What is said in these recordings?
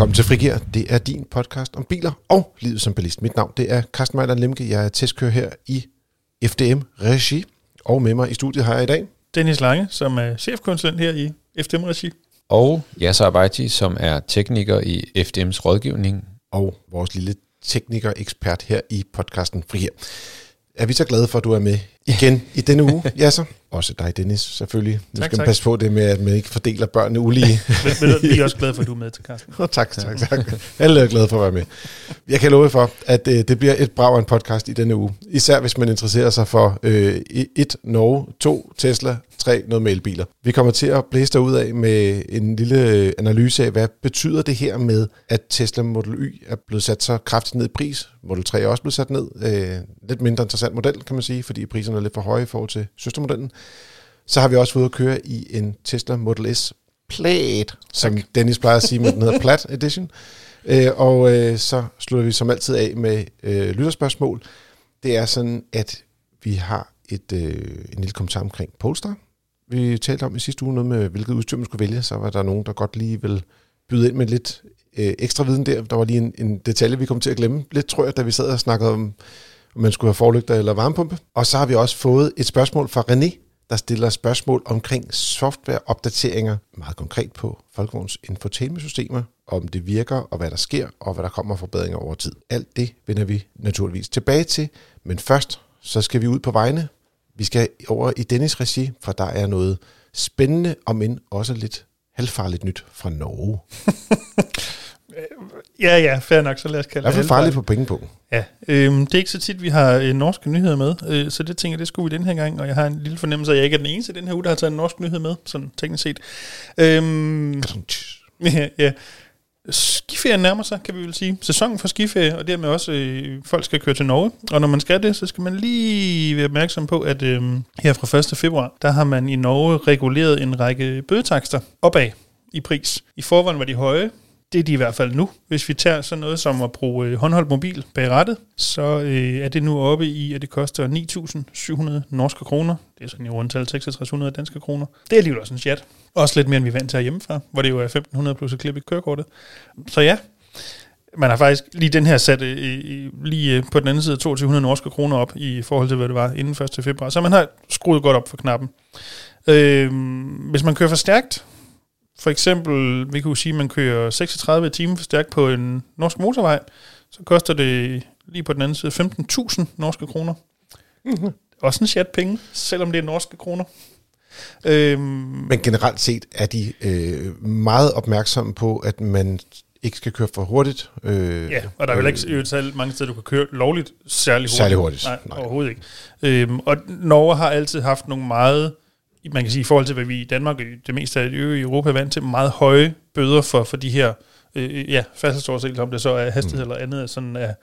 Velkommen til Frigir. Det er din podcast om biler og livet som bilist. Mit navn det er Carsten Mejler Lemke. Jeg er testkører her i FDM Regi. Og med mig i studiet har jeg i dag... Dennis Lange, som er chefkonsulent her i FDM Regi. Og Yasser Abaiti, som er tekniker i FDM's rådgivning. Og vores lille tekniker-ekspert her i podcasten Frigir. Er vi så glade for, at du er med igen i denne uge, Jasser? Også dig, Dennis, selvfølgelig. Nu Tak, skal man tak. passe på det med, at man ikke fordeler børnene ulige. Men, men vi er også glade for, at du er med til Carsten. Oh, tak, tak, tak. Alle er glade for at være med. Jeg kan love for, at øh, det bliver et brag af en podcast i denne uge. Især hvis man interesserer sig for øh, et Norge, to Tesla, tre noget med elbiler. Vi kommer til at blæse ud af med en lille øh, analyse af, hvad betyder det her med, at Tesla Model Y er blevet sat så kraftigt ned i pris. Model 3 er også blevet sat ned. Øh, lidt mindre interessant model, kan man sige, fordi priserne er lidt for høje i forhold til søstermodellen. Så har vi også fået at køre i en Tesla Model S Plaid, som Dennis plejer at sige, men den hedder Plat Edition. Øh, og øh, så slutter vi som altid af med øh, lytterspørgsmål. Det er sådan, at vi har et, øh, en lille kommentar omkring Polestar. Vi talte om i sidste uge noget med, hvilket udstyr man skulle vælge. Så var der nogen, der godt lige vil byde ind med lidt øh, ekstra viden der. Der var lige en, en detalje, vi kom til at glemme lidt, tror jeg, da vi sad og snakkede om, om man skulle have forlygter eller varmepumpe. Og så har vi også fået et spørgsmål fra René, der stiller spørgsmål omkring softwareopdateringer, meget konkret på Folkevogns infotainmentsystemer, om det virker, og hvad der sker, og hvad der kommer forbedringer over tid. Alt det vender vi naturligvis tilbage til, men først så skal vi ud på vejene. Vi skal over i Dennis regi, for der er noget spændende, om end også lidt halvfarligt nyt fra Norge. Ja, ja, fair nok, så lad os I kalde hvert fald det farligt på pengepunkten. Ja, øhm, det er ikke så tit, vi har øh, norske nyheder med, øh, så det tænker jeg, det skulle vi den her gang, og jeg har en lille fornemmelse af, at jeg ikke er den eneste i den her uge, der har taget en norsk nyhed med, sådan teknisk set. Øhm, ja, ja. Skiferien nærmer sig, kan vi vel sige. Sæsonen for skiferie, og dermed også øh, folk skal køre til Norge. Og når man skal det, så skal man lige være opmærksom på, at øh, her fra 1. februar, der har man i Norge reguleret en række bødetakster opad i pris. I forvejen var de høje, det er de i hvert fald nu. Hvis vi tager sådan noget som at bruge øh, håndholdt mobil bag rattet, så øh, er det nu oppe i, at det koster 9.700 norske kroner. Det er sådan i rundtal 6600 danske kroner. Det er alligevel også en chat. Også lidt mere, end vi er vant til hjemmefra, hvor det jo er 1.500 plus et klip i kørekortet. Så ja, man har faktisk lige den her sat øh, øh, øh lige øh, på den anden side 2200 norske kroner op i forhold til, hvad det var inden 1. februar. Så man har skruet godt op for knappen. Øh, hvis man kører for stærkt, for eksempel, vi kunne sige, at man kører 36 timer for stærkt på en norsk motorvej, så koster det lige på den anden side 15.000 norske kroner. Mm-hmm. Også en chat penge, selvom det er norske kroner. Øhm, Men generelt set er de øh, meget opmærksomme på, at man ikke skal køre for hurtigt. Øh, ja, og der er vel ikke øh, særlig mange steder, du kan køre lovligt særlig hurtigt. Særlig hurtigt, Nej, nej. nej. overhovedet ikke. Øhm, og Norge har altid haft nogle meget, man kan sige i forhold til, hvad vi i Danmark og det meste af det øvrige Europa er vant til, meget høje bøder for, for de her øh, ja, færdselsoversigtelser, om det så er hastighed mm. eller andet, er sådan af,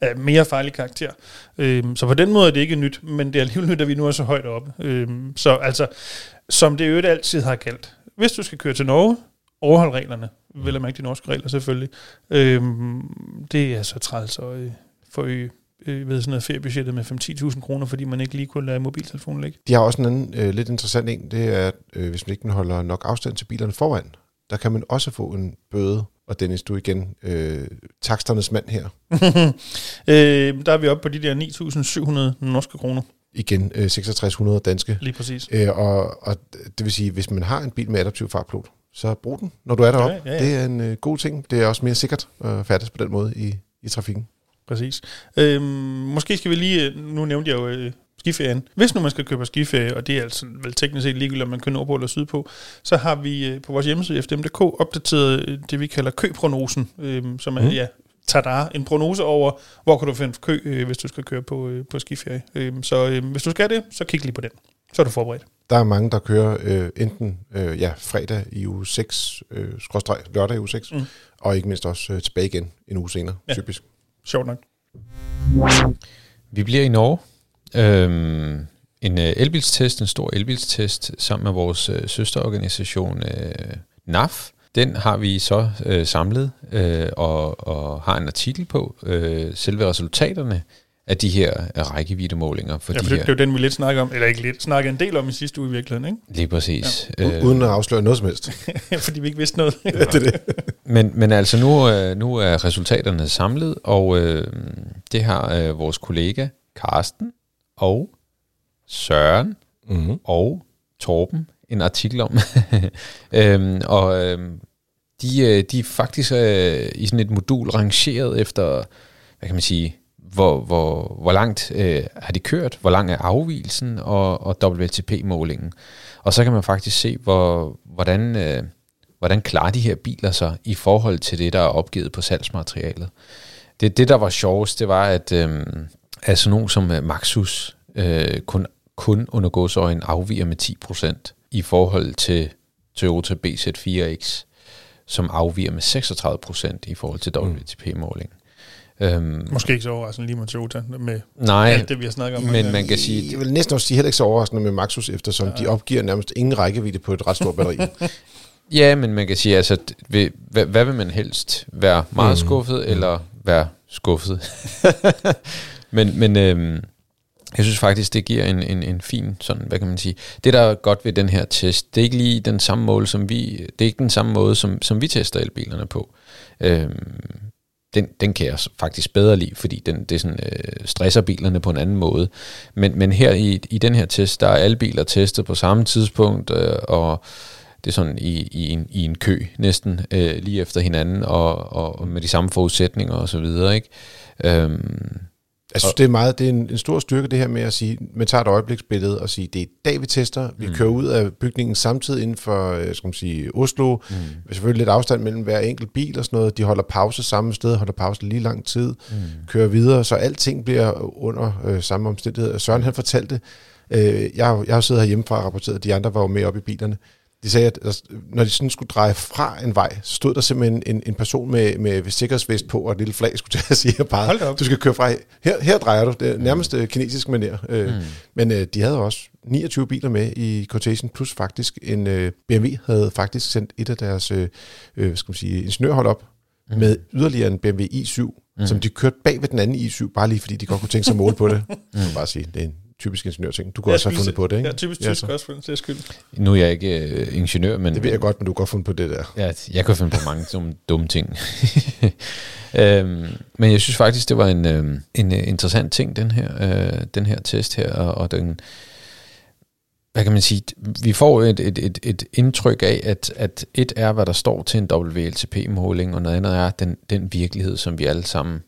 af mere farlig karakter. Øhm, så på den måde er det ikke nyt, men det er alligevel nyt, at vi nu er så højt oppe. Øhm, så altså, som det øvrigt altid har galt. Hvis du skal køre til Norge, overhold reglerne. Vel at mærke de norske regler selvfølgelig. Øhm, det er så træls at øh, forøge øh, ved sådan noget feriebudgettet med 5-10.000 kroner, fordi man ikke lige kunne lade mobiltelefonen ligge. De har også en anden øh, lidt interessant en, det er, at øh, hvis man ikke holder nok afstand til bilerne foran, der kan man også få en bøde. Og Dennis, du igen øh, taksternes mand her. øh, der er vi oppe på de der 9.700 norske kroner. Igen øh, 6600 danske. Lige præcis. Øh, og, og det vil sige, hvis man har en bil med adaptiv fartpilot, så brug den, når du er deroppe. Ja, ja, ja. Det er en øh, god ting. Det er også mere sikkert at færdes på den måde i, i trafikken. Præcis. Øhm, måske skal vi lige, øh, nu nævnte jeg jo øh, skiferien. Hvis nu man skal købe på skiferie, og det er altså vel teknisk set ligegyldigt, om man kører nordpå eller sydpå, så har vi øh, på vores hjemmeside fdm.dk opdateret øh, det, vi kalder køprognosen, øh, som er, mm. ja, tada, en prognose over, hvor kan du finde kø, øh, hvis du skal køre på, øh, på skiferie. Øh, så øh, hvis du skal det, så kig lige på den. Så er du forberedt. Der er mange, der kører øh, enten øh, ja, fredag i uge 6, øh, lørdag i uge 6, mm. Og ikke mindst også øh, tilbage igen en uge senere. Ja. typisk. Sjovt nok. Vi bliver i Norge. Øhm, en øh, elbilstest, en stor elbilstest, sammen med vores øh, søsterorganisation øh, NAF. Den har vi så øh, samlet øh, og, og har en artikel på. Øh, selve resultaterne af de her øh, rækkeviddemålinger. For Ja, de for det, her, det er jo den, vi lidt snakker om, eller ikke lidt, snakkede en del om i sidste uge i virkeligheden, Lige præcis. Ja. Øh, Uden at afsløre noget som helst. ikke? fordi vi ikke vidste noget. det er det. men, men altså nu, øh, nu er resultaterne samlet, og øh, det har øh, vores kollega Karsten og Søren Mm-hmm. og Torben en artikel om. øhm, og øhm, de, øh, de er faktisk øh, i sådan et modul rangeret efter, hvad kan man sige, hvor, hvor, hvor langt øh, har de kørt, hvor lang er afvielsen og, og WLTP-målingen. Og så kan man faktisk se, hvor, hvordan, øh, hvordan klarer de her biler sig i forhold til det, der er opgivet på salgsmaterialet. Det, det der var sjovest, det var, at øh, altså nogen som øh, Maxus øh, kun, kun under godsøjen afviger med 10% i forhold til Toyota BZ4X, som afviger med 36% i forhold til WLTP-måling. Øhm, Måske ikke så overraskende lige med Toyota, med nej, alt det, vi har snakket om. men man kan sige, Jeg vil næsten også sige heller ikke så overraskende med Maxus, eftersom ja. de opgiver nærmest ingen rækkevidde på et ret stort batteri. Ja, men man kan sige, altså, hvad, hvad vil man helst? Være meget Mm. skuffet, eller være skuffet? men men øhm, jeg synes faktisk, det giver en, en, en fin, sådan, hvad kan man sige, det der er godt ved den her test, det er ikke lige den samme måde, som vi, det er ikke den samme måde, som, som vi tester elbilerne på. Øhm, den, den kan jeg faktisk bedre lide, fordi den, det sådan, øh, stresser bilerne på en anden måde. Men, men her i, i den her test, der er alle biler testet på samme tidspunkt, øh, og det er sådan i, i, en, i en kø næsten, øh, lige efter hinanden, og, og, og med de samme forudsætninger og så videre, ikke? Øhm, jeg synes, det er meget, det er en, en stor styrke det her med at sige, man tager et øjebliksbillede og sige, det er i dag, vi tester. Vi mm. kører ud af bygningen samtidig inden for, øh, skal man sige, Oslo. Mm. Selvfølgelig lidt afstand mellem hver enkelt bil og sådan noget. De holder pause samme sted, holder pause lige lang tid, mm. kører videre, så alting bliver under øh, samme omstændigheder. Søren han fortalte, øh, jeg, jeg har siddet herhjemmefra og rapporteret, de andre var jo med op i bilerne. De sagde, at altså, når de sådan skulle dreje fra en vej, så stod der simpelthen en, en person med, med sikkerhedsvest på og et lille flag, skulle jeg sige, og bare, du skal køre fra, her, her drejer du, det er nærmest øh, kinesisk manér. Øh, Mm. Men øh, de havde også 29 biler med i quotation, plus faktisk en øh, BMW havde faktisk sendt et af deres øh, skal man sige, ingeniørhold op mm. med yderligere en BMW i7, mm. som de kørte bag ved den anden i7, bare lige fordi de godt kunne tænke sig at måle på det. Mm. Jeg vil bare sige, det er en typisk ingeniørting. Du kunne Ja, også have fundet på det, ikke? Ja, typisk Ja, tysk så. også for den sags skyld. nu er jeg ikke øh, ingeniør, men... Det ved jeg godt, men du kan godt fundet på det der. Ja, jeg kan finde på mange dumme, dumme ting. øhm, men jeg synes faktisk, det var en, øhm, en øh, interessant ting, den her, øh, den her test her, og, og den, hvad kan man sige, vi får et, et, et, et indtryk af, at, at et er, hvad der står til en WLTP-måling, og noget andet er den, den virkelighed, som vi alle sammen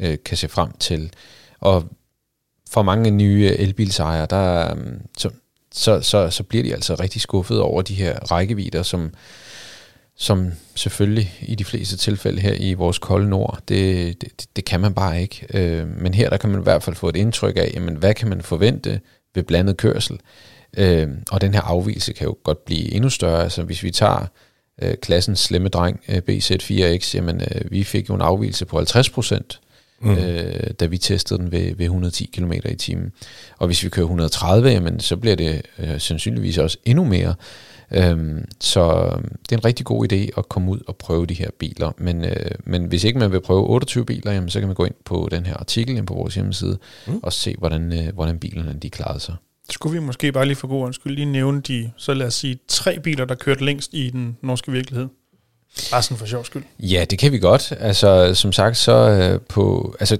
øh, kan se frem til. Og for mange nye elbilsejere, der, øhm, så, så, så, så bliver de altså rigtig skuffet over de her rækkevidder, som, som selvfølgelig i de fleste tilfælde her i vores kolde nord, det, det, det kan man bare ikke. Øh, men her der kan man i hvert fald få et indtryk af, jamen, hvad kan man forvente ved blandet kørsel? Øh, og den her afvielse kan jo godt blive endnu større. Altså hvis vi tager øh, klassens slemme dreng øh, BZ4X, jamen øh, vi fik jo en afvielse på 50 procent, mm. øh, da vi testede den ved, ved 110 km i timen. Og hvis vi kører 130, jamen, så bliver det øh, sandsynligvis også endnu mere. Øhm, så det er en rigtig god idé at komme ud og prøve de her biler. Men, øh, men hvis ikke man vil prøve 28 biler, jamen, så kan man gå ind på den her artikel inde på vores hjemmeside mm. og se, hvordan, øh, hvordan bilerne de klarede sig. Skulle vi måske bare lige for god undskyld lige nævne de, så lad os sige, tre biler, der kørte længst i den norske virkelighed. Bare sådan for sjov skyld. Ja, det kan vi godt. Altså, som sagt, så øh, på... Altså,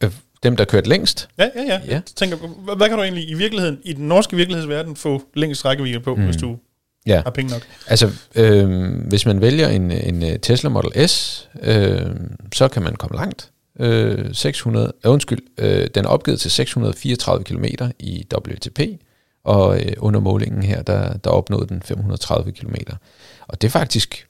øh, dem, der kørte længst, Ja, ja, ja. Ja. Jeg tænker, hvad, kan du egentlig i virkeligheden, i den norske virkelighedsverden, få længst rækkevidde på, mm. hvis du ja, har penge nok? Altså, øh, hvis man vælger en, en øh, Tesla Model S, øh, så kan man komme langt. Øh, 600, øh, undskyld, øh, den er opgivet til 634 km i WLTP, og øh, under målingen her, der, der opnåede den 530 km. Og det er faktisk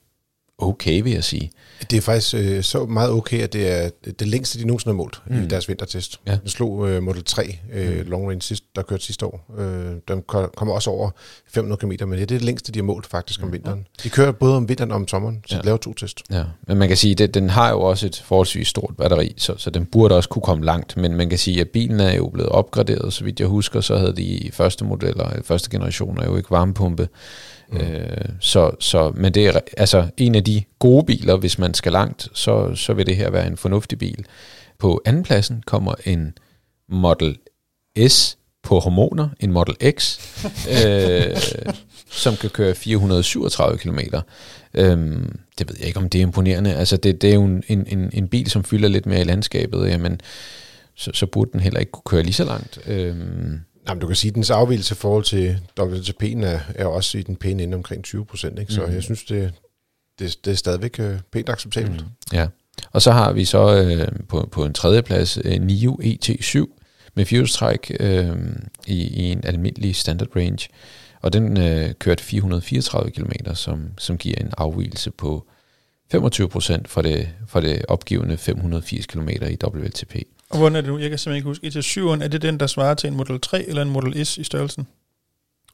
okay, vil jeg sige. Det er faktisk øh, så meget okay, at det er det længste, de nogensinde har målt mm. i deres vintertest. Ja. Den slog øh, Model 3 øh, mm. long range, sidst, der kørte sidste år. Øh, den ko- kommer også over 500 km, men det er det længste, de har målt faktisk om vinteren. De kører både om vinteren og om sommeren, så Ja. de laver to test. Ja, men man kan sige, at den har jo også et forholdsvis stort batteri, så, så den burde også kunne komme langt, men man kan sige, at bilen er jo blevet opgraderet, så vidt jeg husker, så havde de første modeller, eller første generationer jo ikke varmepumpe, mm. øh, så, så, men det er altså en af de gode biler, hvis man skal langt, så, så vil det her være en fornuftig bil. På andenpladsen kommer en Model S på hormoner, en Model X, øh, som kan køre 437 km. Øhm, det ved jeg ikke, om det er imponerende. Altså, det, det er jo en, en, en bil, som fylder lidt mere i landskabet, jamen, så, så burde den heller ikke kunne køre lige så langt. Øhm, Jamen, du kan sige, at dens afvielse i forhold til WLTP'en er, er også i den pæne ende omkring 20 procent. Så Mhm. jeg synes, det, det, det er stadigvæk øh, pænt acceptabelt. Mm. Ja, og så har vi så øh, på, på en tredje plads øh, NIO ET7 med fjolstræk øh, i, i en almindelig standard range. Og den øh, kørte 434 km, som, som giver en afvielse på 25 procent for det, for det opgivende 580 km i WLTP. Og hvordan er det nu? Jeg kan simpelthen ikke huske. ET7'eren, er det den, der svarer til en Model 3 eller en Model S i størrelsen?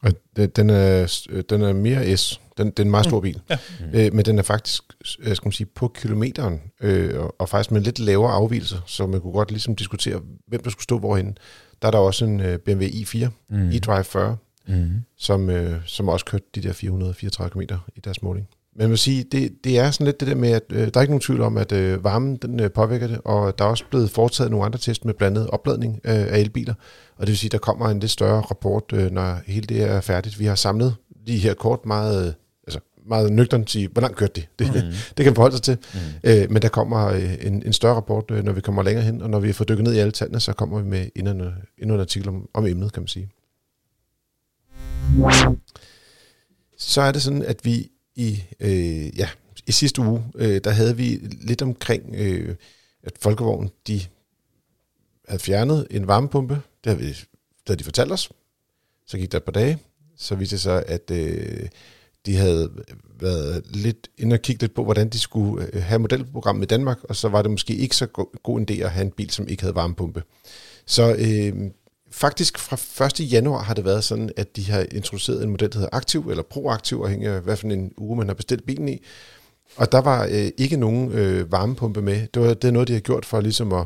Og den, er, øh, den er mere S. Den, det er en meget stor bil. Ja. Mm. Øh, men den er faktisk, øh, skal man sige, på kilometeren, øh, og, og faktisk med lidt lavere afvielse, så man kunne godt ligesom diskutere, hvem der skulle stå hvorhenne. Der er der også en øh, BMW i4, Mm. mm. eDrive 40, Mm. som, øh, som også kørte de der 434 km i deres måling. Men man vil sige, det, det er sådan lidt det der med, at øh, der er ikke nogen tvivl om, at øh, varmen den, øh, påvirker det, og der er også blevet foretaget nogle andre test med blandet opladning øh, af elbiler, og det vil sige, der kommer en lidt større rapport, øh, når hele det er færdigt. Vi har samlet lige her kort meget, øh, altså meget nøgternt sige, hvor langt kørte det? Det, Mm. det kan man forholde sig til. Mm. Øh, men der kommer øh, en, en større rapport, øh, når vi kommer længere hen, og når vi fået dykket ned i alle tallene, så kommer vi med endnu en, endnu en artikel om, om emnet, kan man sige. Så er det sådan, at vi i, øh, ja, i sidste uge, øh, der havde vi lidt omkring, øh, at Folkevogn, de havde fjernet en varmepumpe. Det havde, vi, det havde de fortalt os. Så gik der et par dage. Så viste det sig, at øh, de havde været lidt inde og kigge lidt på, hvordan de skulle øh, have modelprogrammet i Danmark, og så var det måske ikke så go- god en idé at have en bil, som ikke havde varmepumpe. Så øh, faktisk fra 1. januar har det været sådan, at de har introduceret en model, der hedder Aktiv, eller Proaktiv, afhængig af, hvad for en uge man har bestilt bilen i. Og der var øh, ikke nogen øh, varmepumpe med. Det, var, det er noget, de har gjort for ligesom at,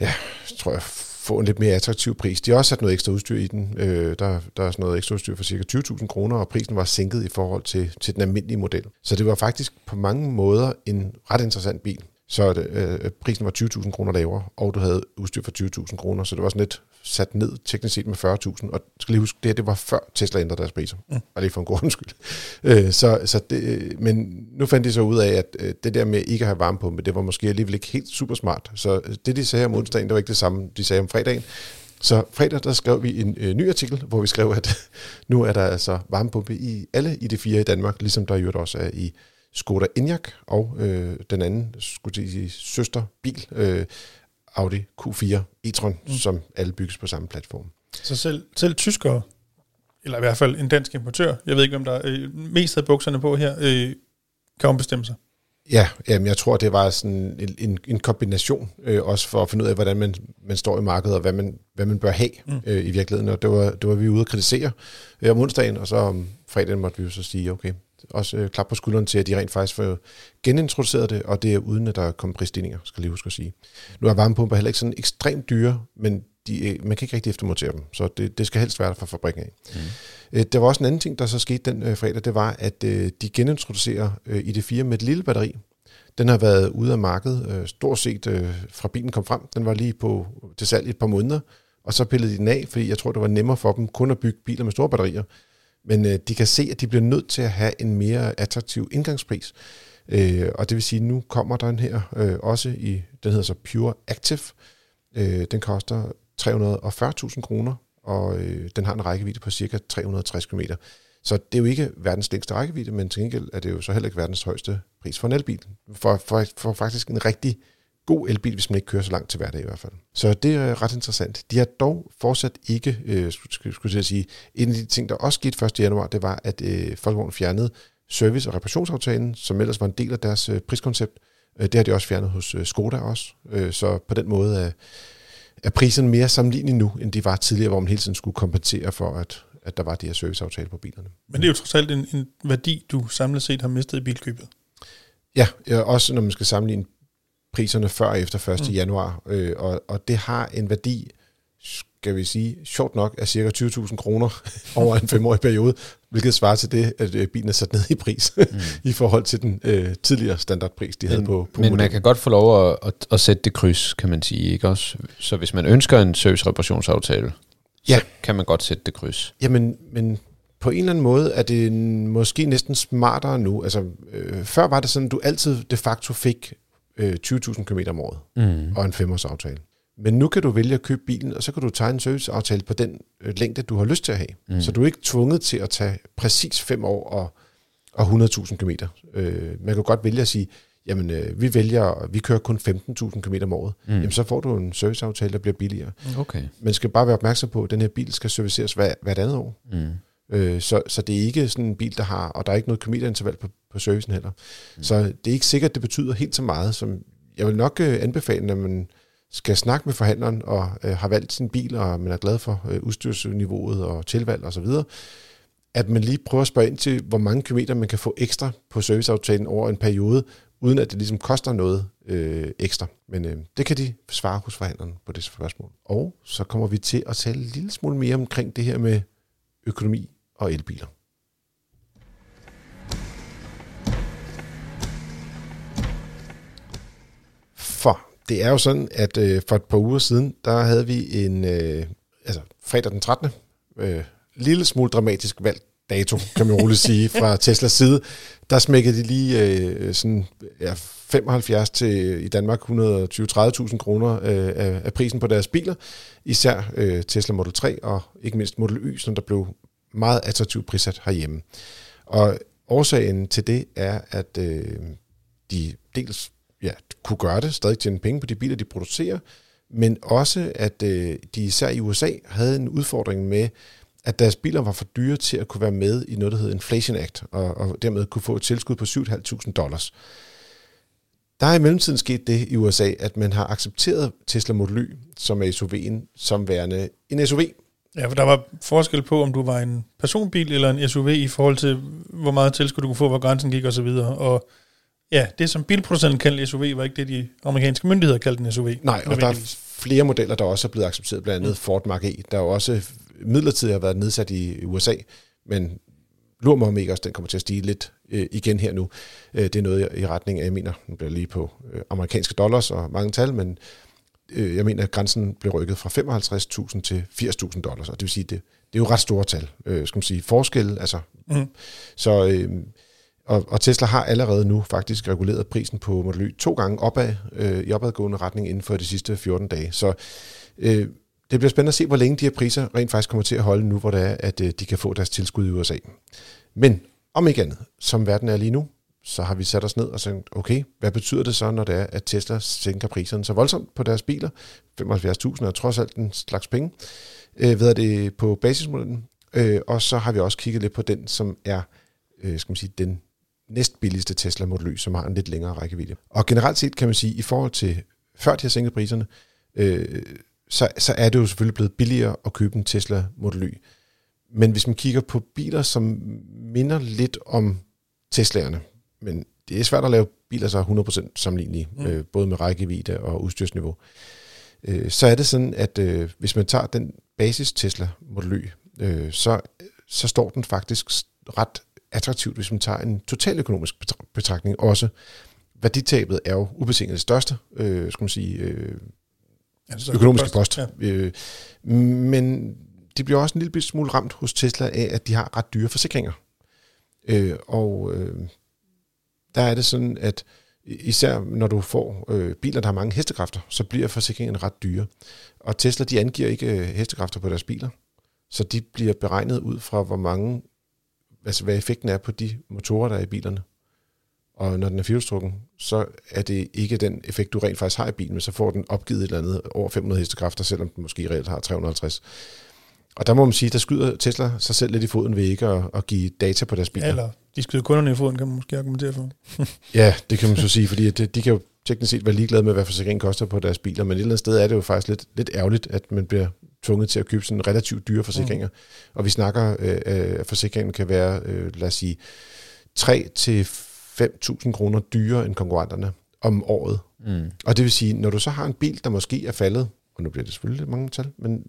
ja, tror jeg, få en lidt mere attraktiv pris. De har også sat noget ekstra udstyr i den. Øh, der, der er sådan noget ekstra udstyr for cirka 20.000 kroner, og prisen var sænket i forhold til, til den almindelige model. Så det var faktisk på mange måder en ret interessant bil. Så det, øh, prisen var 20.000 kroner lavere, og du havde udstyr for 20.000 kroner, så det var sådan lidt sat ned teknisk set med 40.000. Og skal lige huske, det her det var før Tesla ændrede deres priser. Mm. Bare lige for en god undskyld. Øh, så, så det, men nu fandt de så ud af, at øh, det der med ikke at have varmepumpe, det var måske alligevel ikke helt super smart. Så øh, det, de sagde om onsdagen, det var ikke det samme, de sagde om fredagen. Så fredag, der skrev vi en øh, ny artikel, hvor vi skrev, at nu er der altså varmepumpe i alle ID4 i Danmark, ligesom der i øvrigt også er i Skoda Enyaq og øh, den anden, skulle sige, søsterbil, øh, Audi Q4 e-tron, mm. som alle bygges på samme platform. Så selv, selv tyskere, eller i hvert fald en dansk importør, jeg ved ikke, hvem der øh, mest havde bukserne på her, øh, kan ombestemme sig. Ja, jamen jeg tror, det var sådan en, en, en kombination, øh, også for at finde ud af, hvordan man, man står i markedet, og hvad man, hvad man bør have mm. øh, i virkeligheden. Og det var, det var vi ude at kritisere øh, om onsdagen, og så om fredagen måtte vi jo så sige, okay, også øh, klap på skulderen til, at de rent faktisk får genintroduceret det, og det er uden, at der er kommet prisstigninger, skal jeg lige huske at sige. Nu er varmepumper heller ikke sådan ekstremt dyre, men de, øh, man kan ikke rigtig eftermontere dem, så det, det skal helst være der fra fabrikken af. Mm. Der var også en anden ting, der så skete den øh, fredag, det var, at øh, de genintroducerer øh, ID4 med et lille batteri. Den har været ude af markedet øh, stort set øh, fra bilen kom frem. Den var lige på til salg i et par måneder, og så pillede de den af, fordi jeg tror, det var nemmere for dem kun at bygge biler med store batterier. Men øh, de kan se, at de bliver nødt til at have en mere attraktiv indgangspris. Øh, og det vil sige, at nu kommer der en her øh, også i, den hedder så Pure Active. Øh, den koster 340.000 kroner, og øh, den har en rækkevidde på cirka 360 km. Så det er jo ikke verdens længste rækkevidde, men til gengæld er det jo så heller ikke verdens højeste pris for en elbil. For, for, for faktisk en rigtig god elbil, hvis man ikke kører så langt til hverdag i hvert fald. Så det er ret interessant. De har dog fortsat ikke, øh, skulle, jeg sige, en af de ting, der også skete 1. januar, det var, at øh, Folkevogn fjernede service- og reparationsaftalen, som ellers var en del af deres øh, priskoncept. Øh, det har de også fjernet hos øh, Skoda også. Øh, så på den måde er, er priserne mere sammenlignelige nu, end de var tidligere, hvor man hele tiden skulle kompensere for, at, at der var de her serviceaftaler på bilerne. Men det er jo trods alt en, en værdi, du samlet set har mistet i bilkøbet. Ja, ja, også når man skal sammenligne priserne før og efter 1. Mm. januar, øh, og, og det har en værdi, skal vi sige, sjovt nok, af cirka 20.000 kroner over en femårig periode, hvilket svarer til det, at øh, bilen er sat ned i pris mm. i forhold til den øh, tidligere standardpris, de men, havde på, på Men man modellen. kan godt få lov at, at, at sætte det kryds, kan man sige, ikke også? Så hvis man ønsker en service-reparationsaftale, Ja. så kan man godt sætte det kryds. Jamen, men på en eller anden måde er det måske næsten smartere nu. Altså, øh, før var det sådan, at du altid de facto fik øh, 20.000 km om året Mm. og en femårsaftale. Men nu kan du vælge at købe bilen, og så kan du tegne en serviceaftale på den øh, længde, du har lyst til at have. Mm. Så du er ikke tvunget til at tage præcis fem år og, og 100.000 km. Øh, man kan godt vælge at sige, jamen øh, vi vælger, vi kører kun 15.000 km om året. Mm. Jamen så får du en serviceaftale, der bliver billigere. Okay. Man skal bare være opmærksom på, at den her bil skal serviceres hver, hvert andet år. Mm. Øh, så, så det er ikke sådan en bil, der har, og der er ikke noget kilometerinterval på, på servicen heller. Mm. Så det er ikke sikkert, at det betyder helt så meget, som jeg vil nok øh, anbefale, når man skal snakke med forhandleren og øh, har valgt sin bil, og man er glad for øh, udstyrsniveauet og tilvalg osv., og at man lige prøver at spørge ind til, hvor mange kilometer man kan få ekstra på serviceaftalen over en periode, uden at det ligesom koster noget øh, ekstra. Men øh, det kan de svare hos forhandleren på det spørgsmål. Og så kommer vi til at tale en lille smule mere omkring det her med økonomi og elbiler. For det er jo sådan, at øh, for et par uger siden, der havde vi en, øh, altså fredag den 13. Øh, lille smule dramatisk valgt dato, kan man roligt sige, fra Teslas side. Der smækkede de lige øh, sådan, ja, 75 til i Danmark 120-30.000 kroner øh, af, af prisen på deres biler. Især øh, Tesla Model 3 og ikke mindst Model Y, som der blev meget attraktivt prissat herhjemme. Og årsagen til det er, at øh, de dels ja, kunne gøre det, stadig tjene penge på de biler, de producerer, men også, at øh, de især i USA havde en udfordring med, at deres biler var for dyre til at kunne være med i noget, der hedder Inflation Act, og, og dermed kunne få et tilskud på 7.500 dollars. Der er i mellemtiden sket det i USA, at man har accepteret Tesla Model Y, som er SUV'en, som værende en SUV. Ja, for der var forskel på, om du var en personbil eller en SUV i forhold til, hvor meget tilskud du kunne få, hvor grænsen gik osv. Og ja, det som bilproducenten kaldte SUV, var ikke det, de amerikanske myndigheder kaldte en SUV. Nej, og der er flere modeller, der også er blevet accepteret, blandt andet Ford Mark E, der jo også midlertidigt har været nedsat i USA, men lurer mig om ikke også, den kommer til at stige lidt øh, igen her nu. Øh, det er noget i retning af, jeg mener, nu bliver lige på øh, amerikanske dollars og mange tal, men øh, jeg mener, at grænsen blev rykket fra 55.000 til 80.000 dollars, og det vil sige, det, det er jo ret store tal, øh, skal man sige, forskel, altså. Mm. Så, øh, og, og Tesla har allerede nu faktisk reguleret prisen på Model Y to gange opad, øh, i opadgående retning inden for de sidste 14 dage. Så øh, det bliver spændende at se, hvor længe de her priser rent faktisk kommer til at holde nu, hvor det er, at øh, de kan få deres tilskud i USA. Men om ikke andet, som verden er lige nu, så har vi sat os ned og sagt, okay, hvad betyder det så, når det er, at Tesla sænker priserne så voldsomt på deres biler? 75.000 er trods alt en slags penge. Øh, ved det på basismodellen. Øh, og så har vi også kigget lidt på den, som er øh, skal man sige, den næstbilligste Tesla Model Y, som har en lidt længere rækkevidde. Og generelt set kan man sige, i forhold til før de har sænket priserne, øh, så, så er det jo selvfølgelig blevet billigere at købe en Tesla Model Y. Men hvis man kigger på biler, som minder lidt om Teslaerne, men det er svært at lave biler, så er 100% sammenlignelige, mm. øh, både med rækkevidde og udstyrsniveau, øh, så er det sådan, at øh, hvis man tager den basis Tesla Model Y, øh, så, så står den faktisk ret attraktivt, hvis man tager en total økonomisk betragtning også. Værditabet er jo ubetinget det største, øh, skal man sige, øh, ja, økonomiske post. Ja. Øh, men de bliver også en lille smule ramt hos Tesla af, at de har ret dyre forsikringer. Øh, og øh, der er det sådan, at især når du får øh, biler, der har mange hestekræfter, så bliver forsikringen ret dyre. Og Tesla, de angiver ikke øh, hestekræfter på deres biler, så de bliver beregnet ud fra, hvor mange, altså hvad effekten er på de motorer, der er i bilerne. Og når den er firehjulstrukken, så er det ikke den effekt, du rent faktisk har i bilen, men så får den opgivet et eller andet over 500 hestekræfter, selvom den måske reelt har 350. Og der må man sige, der skyder Tesla sig selv lidt i foden ved ikke at, at give data på deres biler. Eller de skyder kunderne i foden, kan man måske argumentere for. ja, det kan man så sige, fordi de, de kan jo teknisk set være ligeglade med, hvad forsikringen koster på deres biler, men et eller andet sted er det jo faktisk lidt, lidt ærgerligt, at man bliver tvunget til at købe sådan relativt dyre forsikringer. Mm. Og vi snakker, øh, at forsikringen kan være, øh, lad os sige, 3 til 5.000 kroner dyrere end konkurrenterne om året. Mm. Og det vil sige, når du så har en bil, der måske er faldet, og nu bliver det selvfølgelig lidt mange tal, men